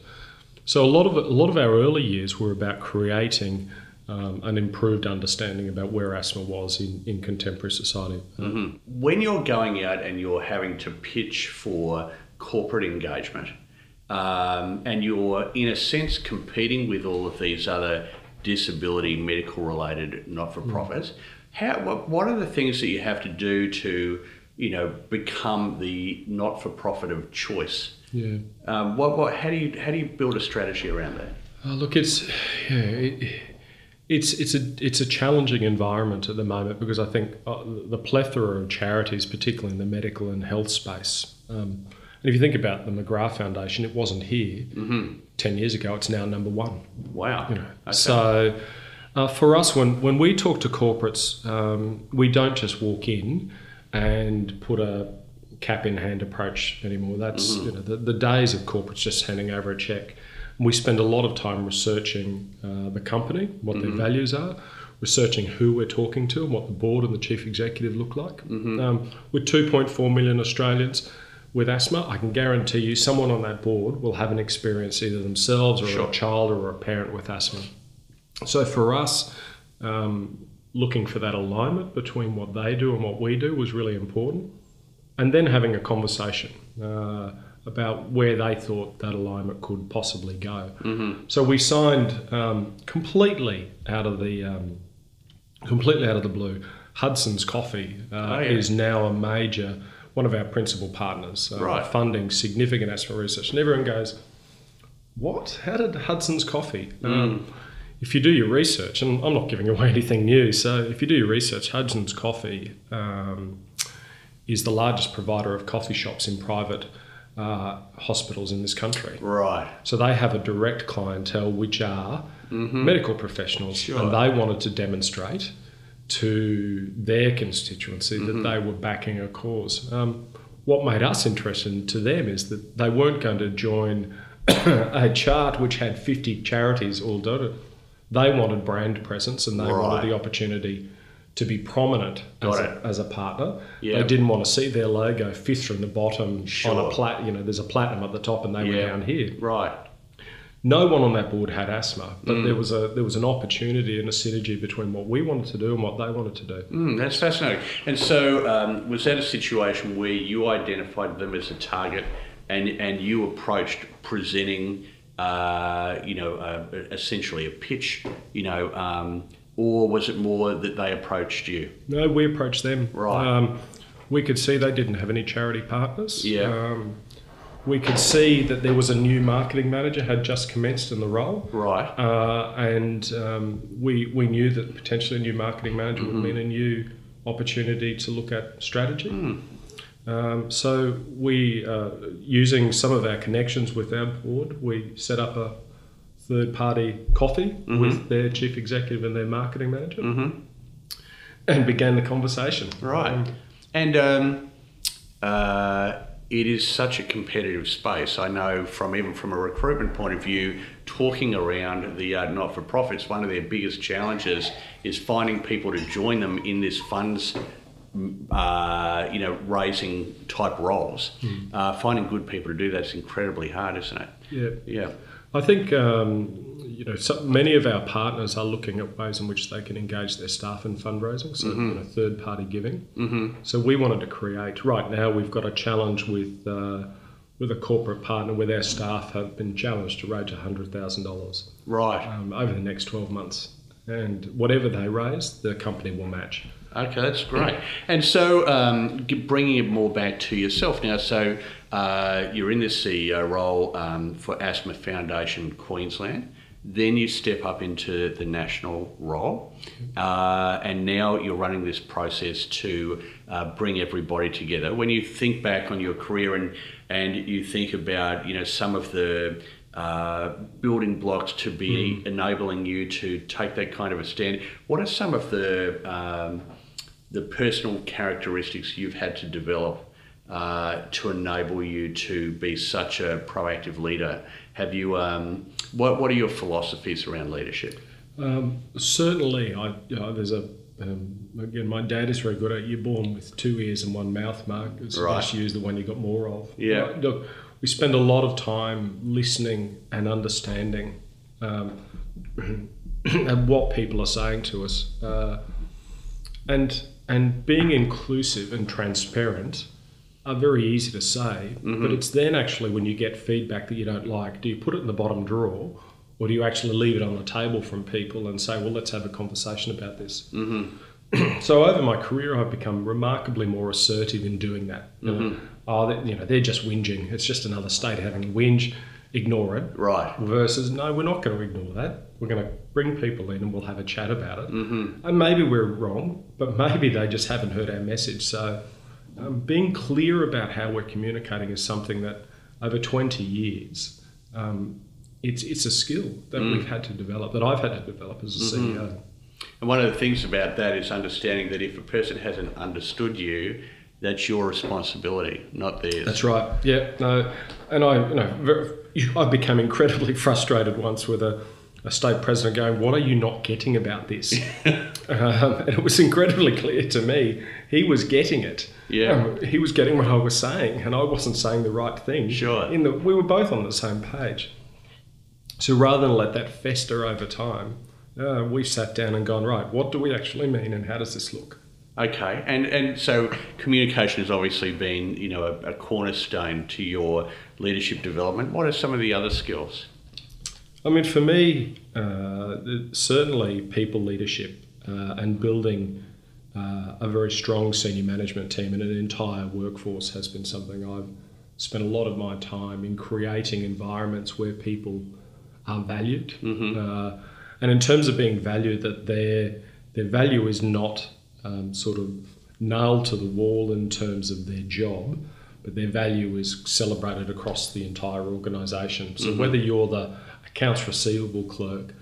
So a lot of a lot of our early years were about creating um, an improved understanding about where asthma was in, in contemporary society. When you're going out and you're having to pitch for corporate engagement, um, and you're in a sense competing with all of these other disability medical related not for profits, how what, what are the things that you have to do to you know become the not for profit of choice? Yeah. Um, what, what, how do you how do you build a strategy around that? Uh, look, it's yeah, it, it's it's a it's a challenging environment at the moment because I think uh, the plethora of charities, particularly in the medical and health space. Um, and if you think about the McGrath Foundation, it wasn't here ten years ago. It's now number one. Wow. You know, Okay. so uh, for us, when when we talk to corporates, um, we don't just walk in and put a cap in hand approach anymore. That's you know the, the days of corporates just handing over a check. We spend a lot of time researching uh, the company, what their values are, researching who we're talking to, and what the board and the chief executive look like. Um, with 2.4 million Australians with asthma, I can guarantee you someone on that board will have an experience either themselves or Sure. a child or a parent with asthma. So for us, um, looking for that alignment between what they do and what we do was really important. And then having a conversation uh, about where they thought that alignment could possibly go. So we signed um, completely out of the um, completely out of the blue. Hudson's Coffee uh, Oh, yeah. is now a major one of our principal partners, uh, Right. funding significant asthma research. And everyone goes, "What? How did Hudson's Coffee?" Um, if you do your research, and I'm not giving away anything new, so if you do your research, Hudson's Coffee um, is the largest provider of coffee shops in private uh, hospitals in this country. Right. So they have a direct clientele, which are medical professionals, Sure. and they wanted to demonstrate to their constituency that they were backing a cause. Um, what made us interested to them is that they weren't going to join a chart which had 50 charities all dotted. They wanted brand presence and they Right. wanted the opportunity to be prominent as a, as a partner. Yeah. They didn't want to see their logo fifth from the bottom on a plat. You know, there's a platinum at the top, and they were down here. Right. No one on that board had asthma, but Mm. there was a there was an opportunity and a synergy between what we wanted to do and what they wanted to do. Mm, that's fascinating. And so, um, was that a situation where you identified them as a target, and and you approached presenting, uh, you know, uh, essentially a pitch, you know, um, or was it more that they approached you? No, we approached them. Right. Um, we could see they didn't have any charity partners. Yeah. Um, we could see that there was a new marketing manager had just commenced in the role. Right. Uh, and um, we, we knew that potentially a new marketing manager Mm-hmm. would mean a new opportunity to look at strategy. Mm. Um, so we, uh, using some of our connections with our board, we set up a third party coffee Mm-hmm. with their chief executive and their marketing manager and began the conversation. Right. Um, And um, uh, it is such a competitive space. I know from even from a recruitment point of view, talking around the uh, not-for-profits, one of their biggest challenges is finding people to join them in this funds. Uh, you know, raising type roles. Uh, finding good people to do that is incredibly hard, isn't it? yeah. Yeah. I think um, you know so many of our partners are looking at ways in which they can engage their staff in fundraising, so you know, third party giving. Mm-hmm. So we wanted to create. Right now, we've got a challenge with uh, with a corporate partner where their staff have been challenged to raise hundred thousand dollars Right. um, over the next twelve months, and whatever they raise, the company will match. Okay, that's great. And so, um, bringing it more back to yourself now. So, uh, you're in this CEO role um, for Asthma Foundation Queensland. Then you step up into the national role, uh, and now you're running this process to uh, bring everybody together. When you think back on your career and and you think about you know some of the uh, building blocks to be enabling you to take that kind of a stand. What are some of the um, the personal characteristics you've had to develop uh, to enable you to be such a proactive leader? Have you? Um, what What are your philosophies around leadership? Um, certainly, I you know, there's a um, again. My dad is very good at you're born with two ears and one mouth. Mark, it's Right. best use the one you got more of. Yeah. Right, Look, we spend a lot of time listening and understanding um, and what people are saying to us, uh, and and being inclusive and transparent are very easy to say, but it's then actually when you get feedback that you don't like, do you put it in the bottom drawer, or do you actually leave it on the table from people and say, well, let's have a conversation about this? Mm-hmm. so over my career, I've become remarkably more assertive in doing that. You know, oh, they, you know, they're just whinging. It's just another state having a whinge. Ignore it. Right. Versus, no, we're not going to ignore that. We're going to bring people in and we'll have a chat about it. Mm-hmm. And maybe we're wrong, but maybe they just haven't heard our message. So, um, being clear about how we're communicating is something that over 20 years, um, it's, it's a skill that we've had to develop, that I've had to develop as a E CEO. And one of the things about that is understanding that if a person hasn't understood you, that's your responsibility, not theirs. That's right. Yeah. No, and I, you know, ver- I became incredibly frustrated once with a, a state president going, "What are you not getting about this?" um, and it was incredibly clear to me he was getting it. Yeah. Um, he was getting what I was saying, and I wasn't saying the right thing. Sure. In the, we were both on the same page. So rather than let that fester over time, uh, we sat down and gone, right, what do we actually mean, and how does this look? Okay, and and so communication has obviously been you know a, a cornerstone to your leadership development. What are some of the other skills? I mean, for me, uh, certainly people leadership uh, and building uh, a very strong senior management team and an entire workforce has been something I've spent a lot of my time in creating environments where people are valued. Uh, and in terms of being valued, that their their value is not um, sort of nailed to the wall in terms of their job, but their value is celebrated across the entire organisation. So whether you're the accounts receivable clerk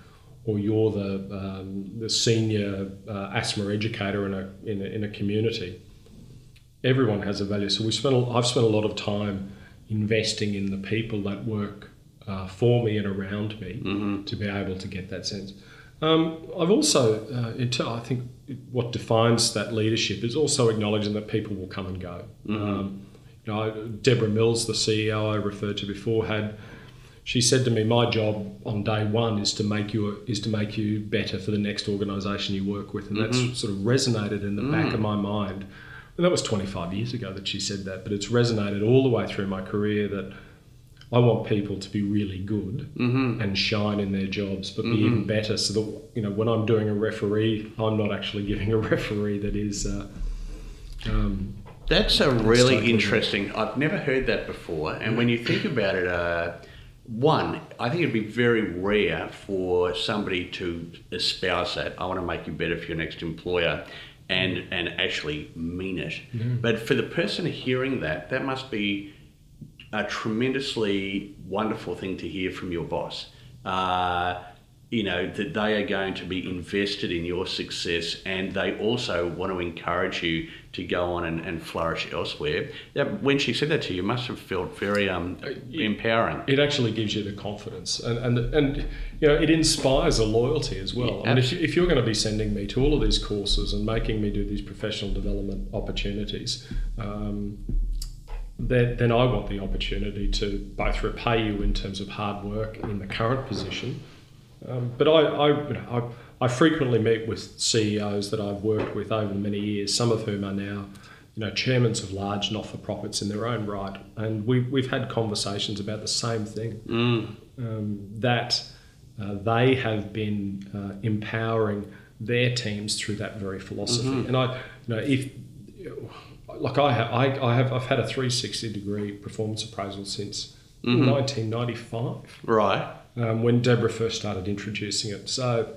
or you're the um, the senior uh, asthma educator in a, in a in a community, everyone has a value. So we spent a, I've spent a lot of time investing in the people that work uh, for me and around me to be able to get that sense. Um, I've also, uh, it, I think, what defines that leadership is also acknowledging that people will come and go. Um, you know, Deborah Mills, the CEO I referred to before, had she said to me, "My job on day one is to make you is to make you better for the next organisation you work with," and that's sort of resonated in the back of my mind. And that was 25 years ago that she said that, but it's resonated all the way through my career that I want people to be really good and shine in their jobs, but be even better. So that you know, when I'm doing a referee, I'm not actually giving a referee that is. Uh, um, That's a really interesting. I've never heard that before. And when you think about it, uh, one, I think it'd be very rare for somebody to espouse that. I want to make you better for your next employer, and and actually mean it. But for the person hearing that, that must be a tremendously wonderful thing to hear from your boss. Uh, you know that they are going to be invested in your success, and they also want to encourage you to go on and, and flourish elsewhere. That, when she said that to you, you must have felt very um, empowering. it actually gives you the confidence and, and, and you know it inspires a loyalty as well. Yeah, I mean, if, if you're going to be sending me to all of these courses and making me do these professional development opportunities, um, then, then I want the opportunity to both repay you in terms of hard work in the current position, um, but I, I, I, I frequently meet with CEOs that I've worked with over many years, some of whom are now, you know, chairmen of large not-for-profits in their own right, and we, we've had conversations about the same thing. Um, that uh, they have been uh, empowering their teams through that very philosophy. And I, you know, if like I have, I, I have, I've had a 360 degree performance appraisal since 1995 Right. Um, when Deborah first started introducing it. So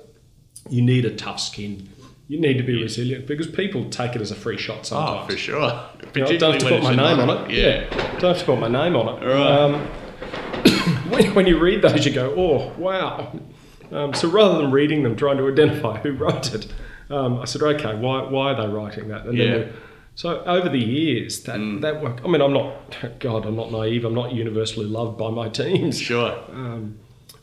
you need a tough skin. You need to be resilient because people take it as a free shot sometimes. Oh, sometimes. for sure. You know, don't have to put my name on it. Yeah. don't have to put my name on it. Right. Um, when, when you read those, you go, "Oh, wow!" Um, so rather than reading them, trying to identify who wrote it, um, I said, "Okay, why, why are they writing that?" And Yeah. then So over the years, that Mm. that work. I mean, I'm not God. I'm not naive. I'm not universally loved by my teams, Sure. um,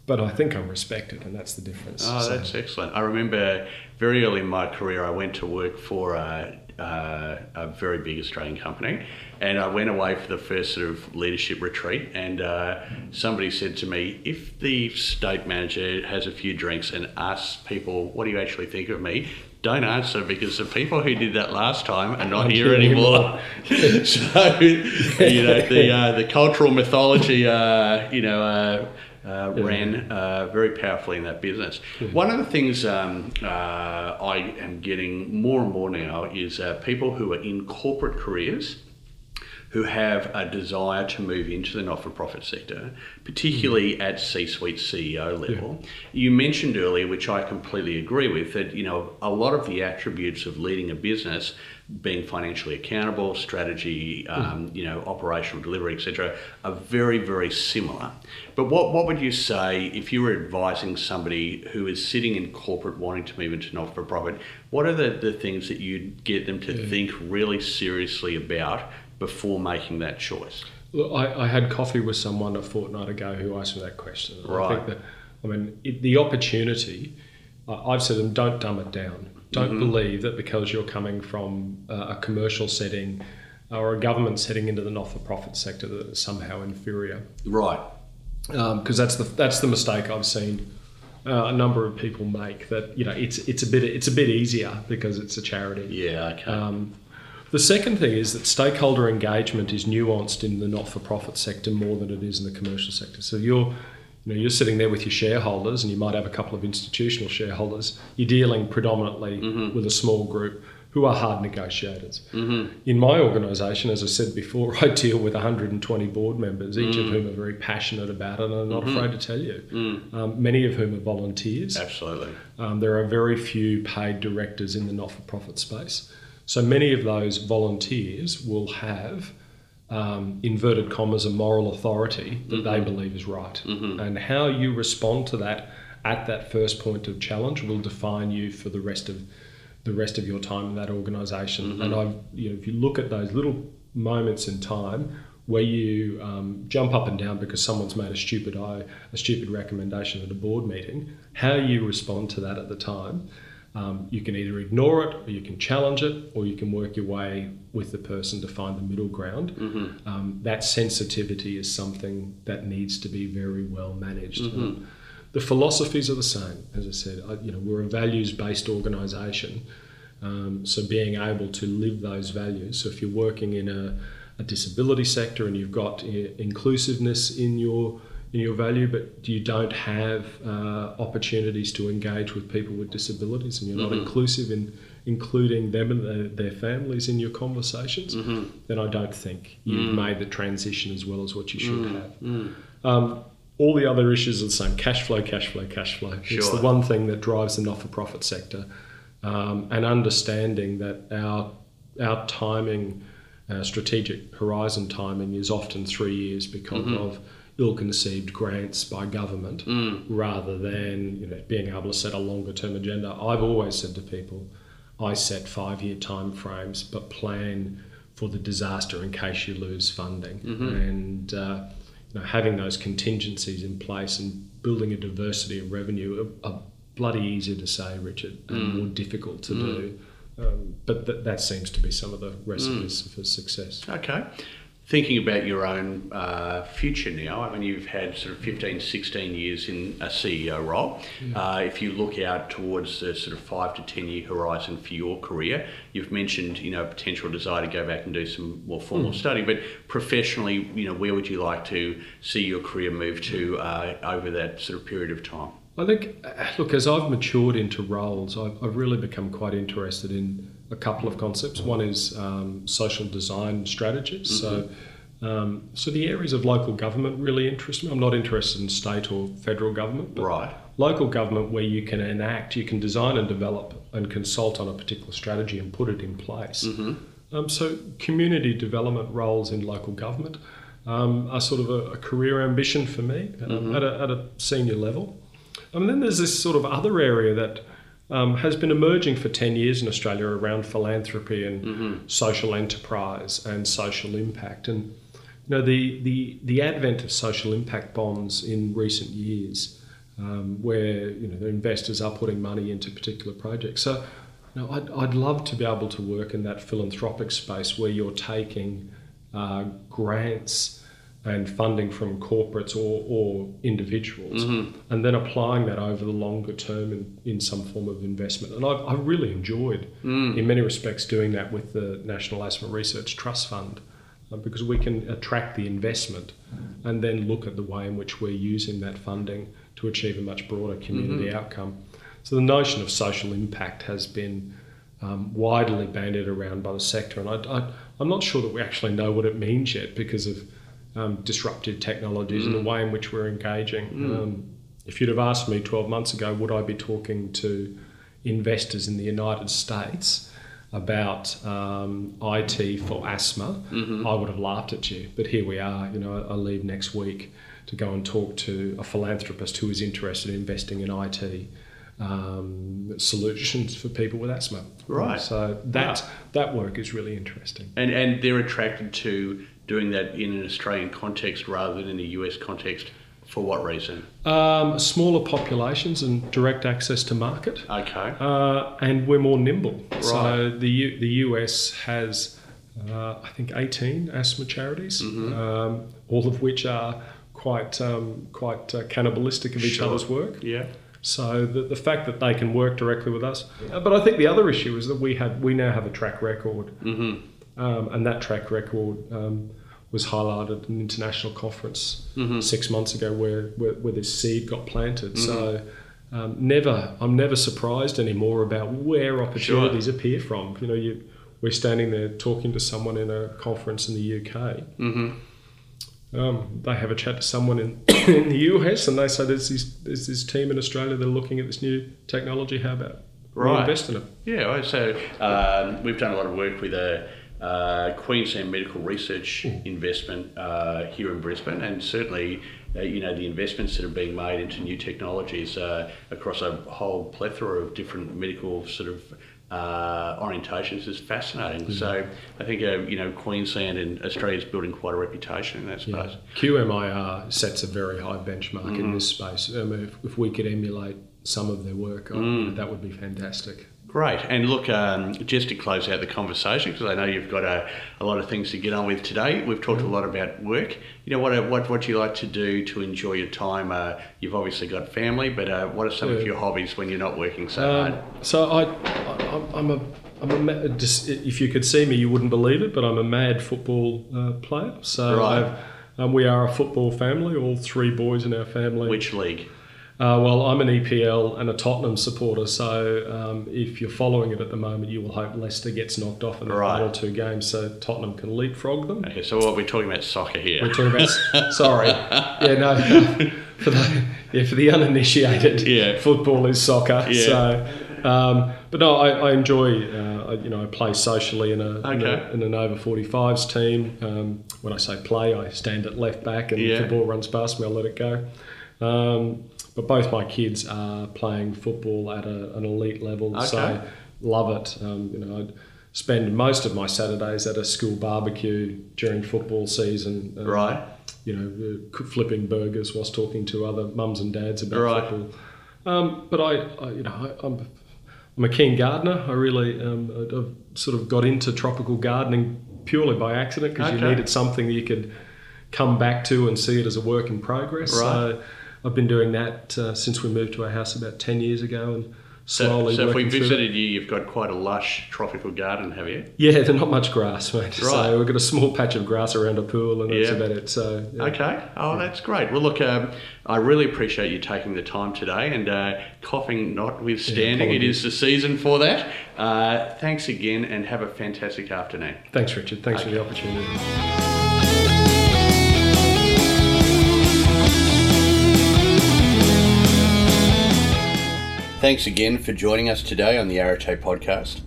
but I think I'm respected, and that's the difference. Oh, So- that's excellent. I remember very early in my career, I went to work for a, uh, a very big Australian company, and I went away for the first sort of leadership retreat. And uh, somebody said to me, "If the state manager has a few drinks and asks people, what do you actually think of me?" Don't answer because the people who did that last time are not Not here here anymore. so you know the uh, the cultural mythology, uh, you know, uh, uh, ran uh, very powerfully in that business. One of the things um, uh, I am getting more and more now is uh, people who are in corporate careers who have a desire to move into the not-for-profit sector, particularly at C-suite CEO level. You mentioned earlier, which I completely agree with, that you know a lot of the attributes of leading a business, being financially accountable, strategy, um, you know, operational delivery, etc., are very, very similar. But what what would you say if you were advising somebody who is sitting in corporate wanting to move into not-for-profit? What are the, the things that you'd get them to think really seriously about before making that choice. Look, I, I had coffee with someone a fortnight ago who asked me that question. I Right. think that, I mean, it, the opportunity, I've said to them, don't dumb it down. Don't Mm-hmm. believe that because you're coming from uh, a commercial setting or a government setting into the not-for-profit sector that it's somehow inferior. Right. Because that's the that's the mistake I've seen uh, a number of people make. That you know, it's it's a bit it's a bit easier because it's a charity. Yeah. Okay. Um, the second thing is that stakeholder engagement is nuanced in the not-for-profit sector more than it is in the commercial sector. So you're, you know, you're sitting there with your shareholders, and you might have a couple of institutional shareholders. You're dealing predominantly mm-hmm. with a small group who are hard negotiators. Mm-hmm. In my organisation, as I said before, I deal with 120 board members, each of mm. whom are very passionate about it and are not mm-hmm. afraid to tell you. Mm. Um, many of whom are volunteers. Absolutely. Um, there are very few paid directors in the not for profit space. So many of those volunteers will have, um, inverted commas, a moral authority that they believe is right. And how you respond to that at that first point of challenge will define you for the rest of the rest of your time in that organization And I've, you know, if you look at those little moments in time where you um, jump up and down because someone's made a stupid eye, a stupid recommendation at a board meeting, how you respond to that at the time. Um, you can either ignore it, or you can challenge it, or you can work your way with the person to find the middle ground. Um, that sensitivity is something that needs to be very well managed. Um, the philosophies are the same, as I said. I, you know, we're a values-based organisation, um, so being able to live those values. So if you're working in a, a disability sector and you've got i- inclusiveness in your your value, but you don't have uh, opportunities to engage with people with disabilities, and you're not inclusive in including them and their, their families in your conversations, then I don't think you've made the transition as well as what you should have. Um, all the other issues are the same. Cash flow, cash flow, cash flow. It's the one thing that drives the not for profit sector. Um, and understanding that our, our timing, uh, strategic horizon timing, is often three years because of ill conceived grants by government mm. rather than you know, being able to set a longer term agenda. I've always said to people, I set five year timeframes, but plan for the disaster in case you lose funding. Mm-hmm. And uh, you know, having those contingencies in place and building a diversity of revenue are, are bloody easy to say, Richard, and mm. more difficult to mm. do. Um, but th- that seems to be some of the recipes for success. Okay. Thinking about your own uh, future now, I mean, you've had sort of 15, 16 years in a CEO role. Uh, if you look out towards the sort of five to 10 year horizon for your career, you've mentioned, you know, a potential desire to go back and do some more formal study, but professionally, you know, where would you like to see your career move to uh, over that sort of period of time? I think, uh, look, as I've matured into roles, I've, I've really become quite interested in a couple of concepts. One is um, social design strategies. So, um, so the areas of local government really interest me. I'm not interested in state or federal government, but Right. local government where you can enact, you can design and develop and consult on a particular strategy and put it in place. Um, so community development roles in local government um, are sort of a, a career ambition for me um, at, a, at a senior level. And then there's this sort of other area that um, has been emerging for 10 years in Australia around philanthropy and mm-hmm. social enterprise and social impact. And you know, the, the, the advent of social impact bonds in recent years, um, where you know, the investors are putting money into particular projects. So you know, I'd, I'd love to be able to work in that philanthropic space where you're taking uh, grants and funding from corporates or, or individuals, mm-hmm. and then applying that over the longer term in, in some form of investment. And I've, I've really enjoyed, mm. in many respects, doing that with the National Asthma Research Trust Fund uh, because we can attract the investment and then look at the way in which we're using that funding to achieve a much broader community mm-hmm. outcome. So the notion of social impact has been um, widely bandied around by the sector, and I, I, I'm not sure that we actually know what it means yet because of um, disruptive technologies mm. and the way in which we're engaging. Mm. Um, if you'd have asked me 12 months ago, would I be talking to investors in the United States about um, IT for asthma, mm-hmm. I would have laughed at you. But here we are. You know, I, leave next week to go and talk to a philanthropist who is interested in investing in IT. Um, solutions for people with asthma. Right. So that wow. that work is really interesting. And and they're attracted to doing that in an Australian context rather than in a US context? For what reason? Um, smaller populations and direct access to market. Okay. Uh, and we're more nimble. Right. So the U- the US has, uh, I think, 18 asthma charities, mm-hmm. um, all of which are quite um, quite uh, cannibalistic of each sure. other's work. Yeah. So the, the fact that they can work directly with us, but I think the other issue is that we have we now have a track record, mm-hmm. um, and that track record um, was highlighted at an international conference mm-hmm. six months ago where, where, where this seed got planted. Mm-hmm. So um, never, I'm never surprised anymore about where opportunities sure. appear from. You know, you, we're standing there talking to someone in a conference in the UK. Mm-hmm. Um, they have a chat to someone in, in the US and they say there's this, there's this team in Australia that are looking at this new technology. How about right. invest in it? Yeah, so um, we've done a lot of work with a uh, Queensland Medical Research investment uh, here in Brisbane, and certainly, uh, you know, the investments that are being made into new technologies uh, across a whole plethora of different medical sort of uh, orientations is fascinating. Mm-hmm. So I think uh, you know Queensland and Australia is building quite a reputation in that space. Yeah. QMIR sets a very high benchmark mm-hmm. in this space. Um, if, if, we could emulate some of their work, mm. that would be fantastic. Great. And look, um, just to close out the conversation, because I know you've got a, a lot of things to get on with today. We've talked a lot about work. You know, what what what you like to do to enjoy your time? Uh, you've obviously got family, but uh, what are some yeah. of your hobbies when you're not working so um, hard? So I, I am a I'm a just, if you could see me, you wouldn't believe it, but I'm a mad football uh, player. So right. Um, we are a football family. All three boys in our family. Which league? Uh, well, I'm an EPL and a Tottenham supporter, so um, if you're following it at the moment, you will hope Leicester gets knocked off in the right. final two games, so Tottenham can leapfrog them. Okay, so what we're talking about soccer here. We're talking about sorry, yeah, no, for the yeah for the uninitiated, yeah. football is soccer. Yeah. So, um, but no, I, I enjoy. Uh, you know, I play socially in a, okay. in, a in, an over 45s team. Um, when I say play, I stand at left back, and yeah. if the ball runs past me, I'll let it go. Um, but both my kids are playing football at a, an elite level, okay. so love it. Um, you know, I'd spend most of my Saturdays at a school barbecue during football season. Um, right. You know, uh, flipping burgers whilst talking to other mums and dads about right. football. Um, but I, I, you know, I, am I'm, I'm a keen gardener. I really, um, I've sort of got into tropical gardening purely by accident because okay. you needed something that you could come back to and see it as a work in progress. Right. So I've been doing that uh, since we moved to our house about 10 years ago and slowly So, so if we visited you, you've got quite a lush tropical garden, have you? Yeah, there's not much grass, mate. Right. So we've got a small patch of grass around a pool and that's yeah. about it. So yeah. Okay. Oh, that's great. Well, look, um, I really appreciate you taking the time today and uh, coughing notwithstanding, yeah, it is the season for that. Uh, thanks again and have a fantastic afternoon. Thanks, Richard. Thanks okay. for the opportunity. Thanks again for joining us today on the Arete podcast.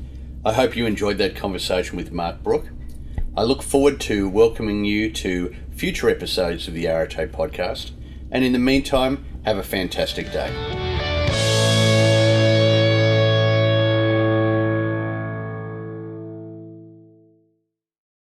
I hope you enjoyed that conversation with Mark Brook. I look forward to welcoming you to future episodes of the Arete podcast. And in the meantime, have a fantastic day.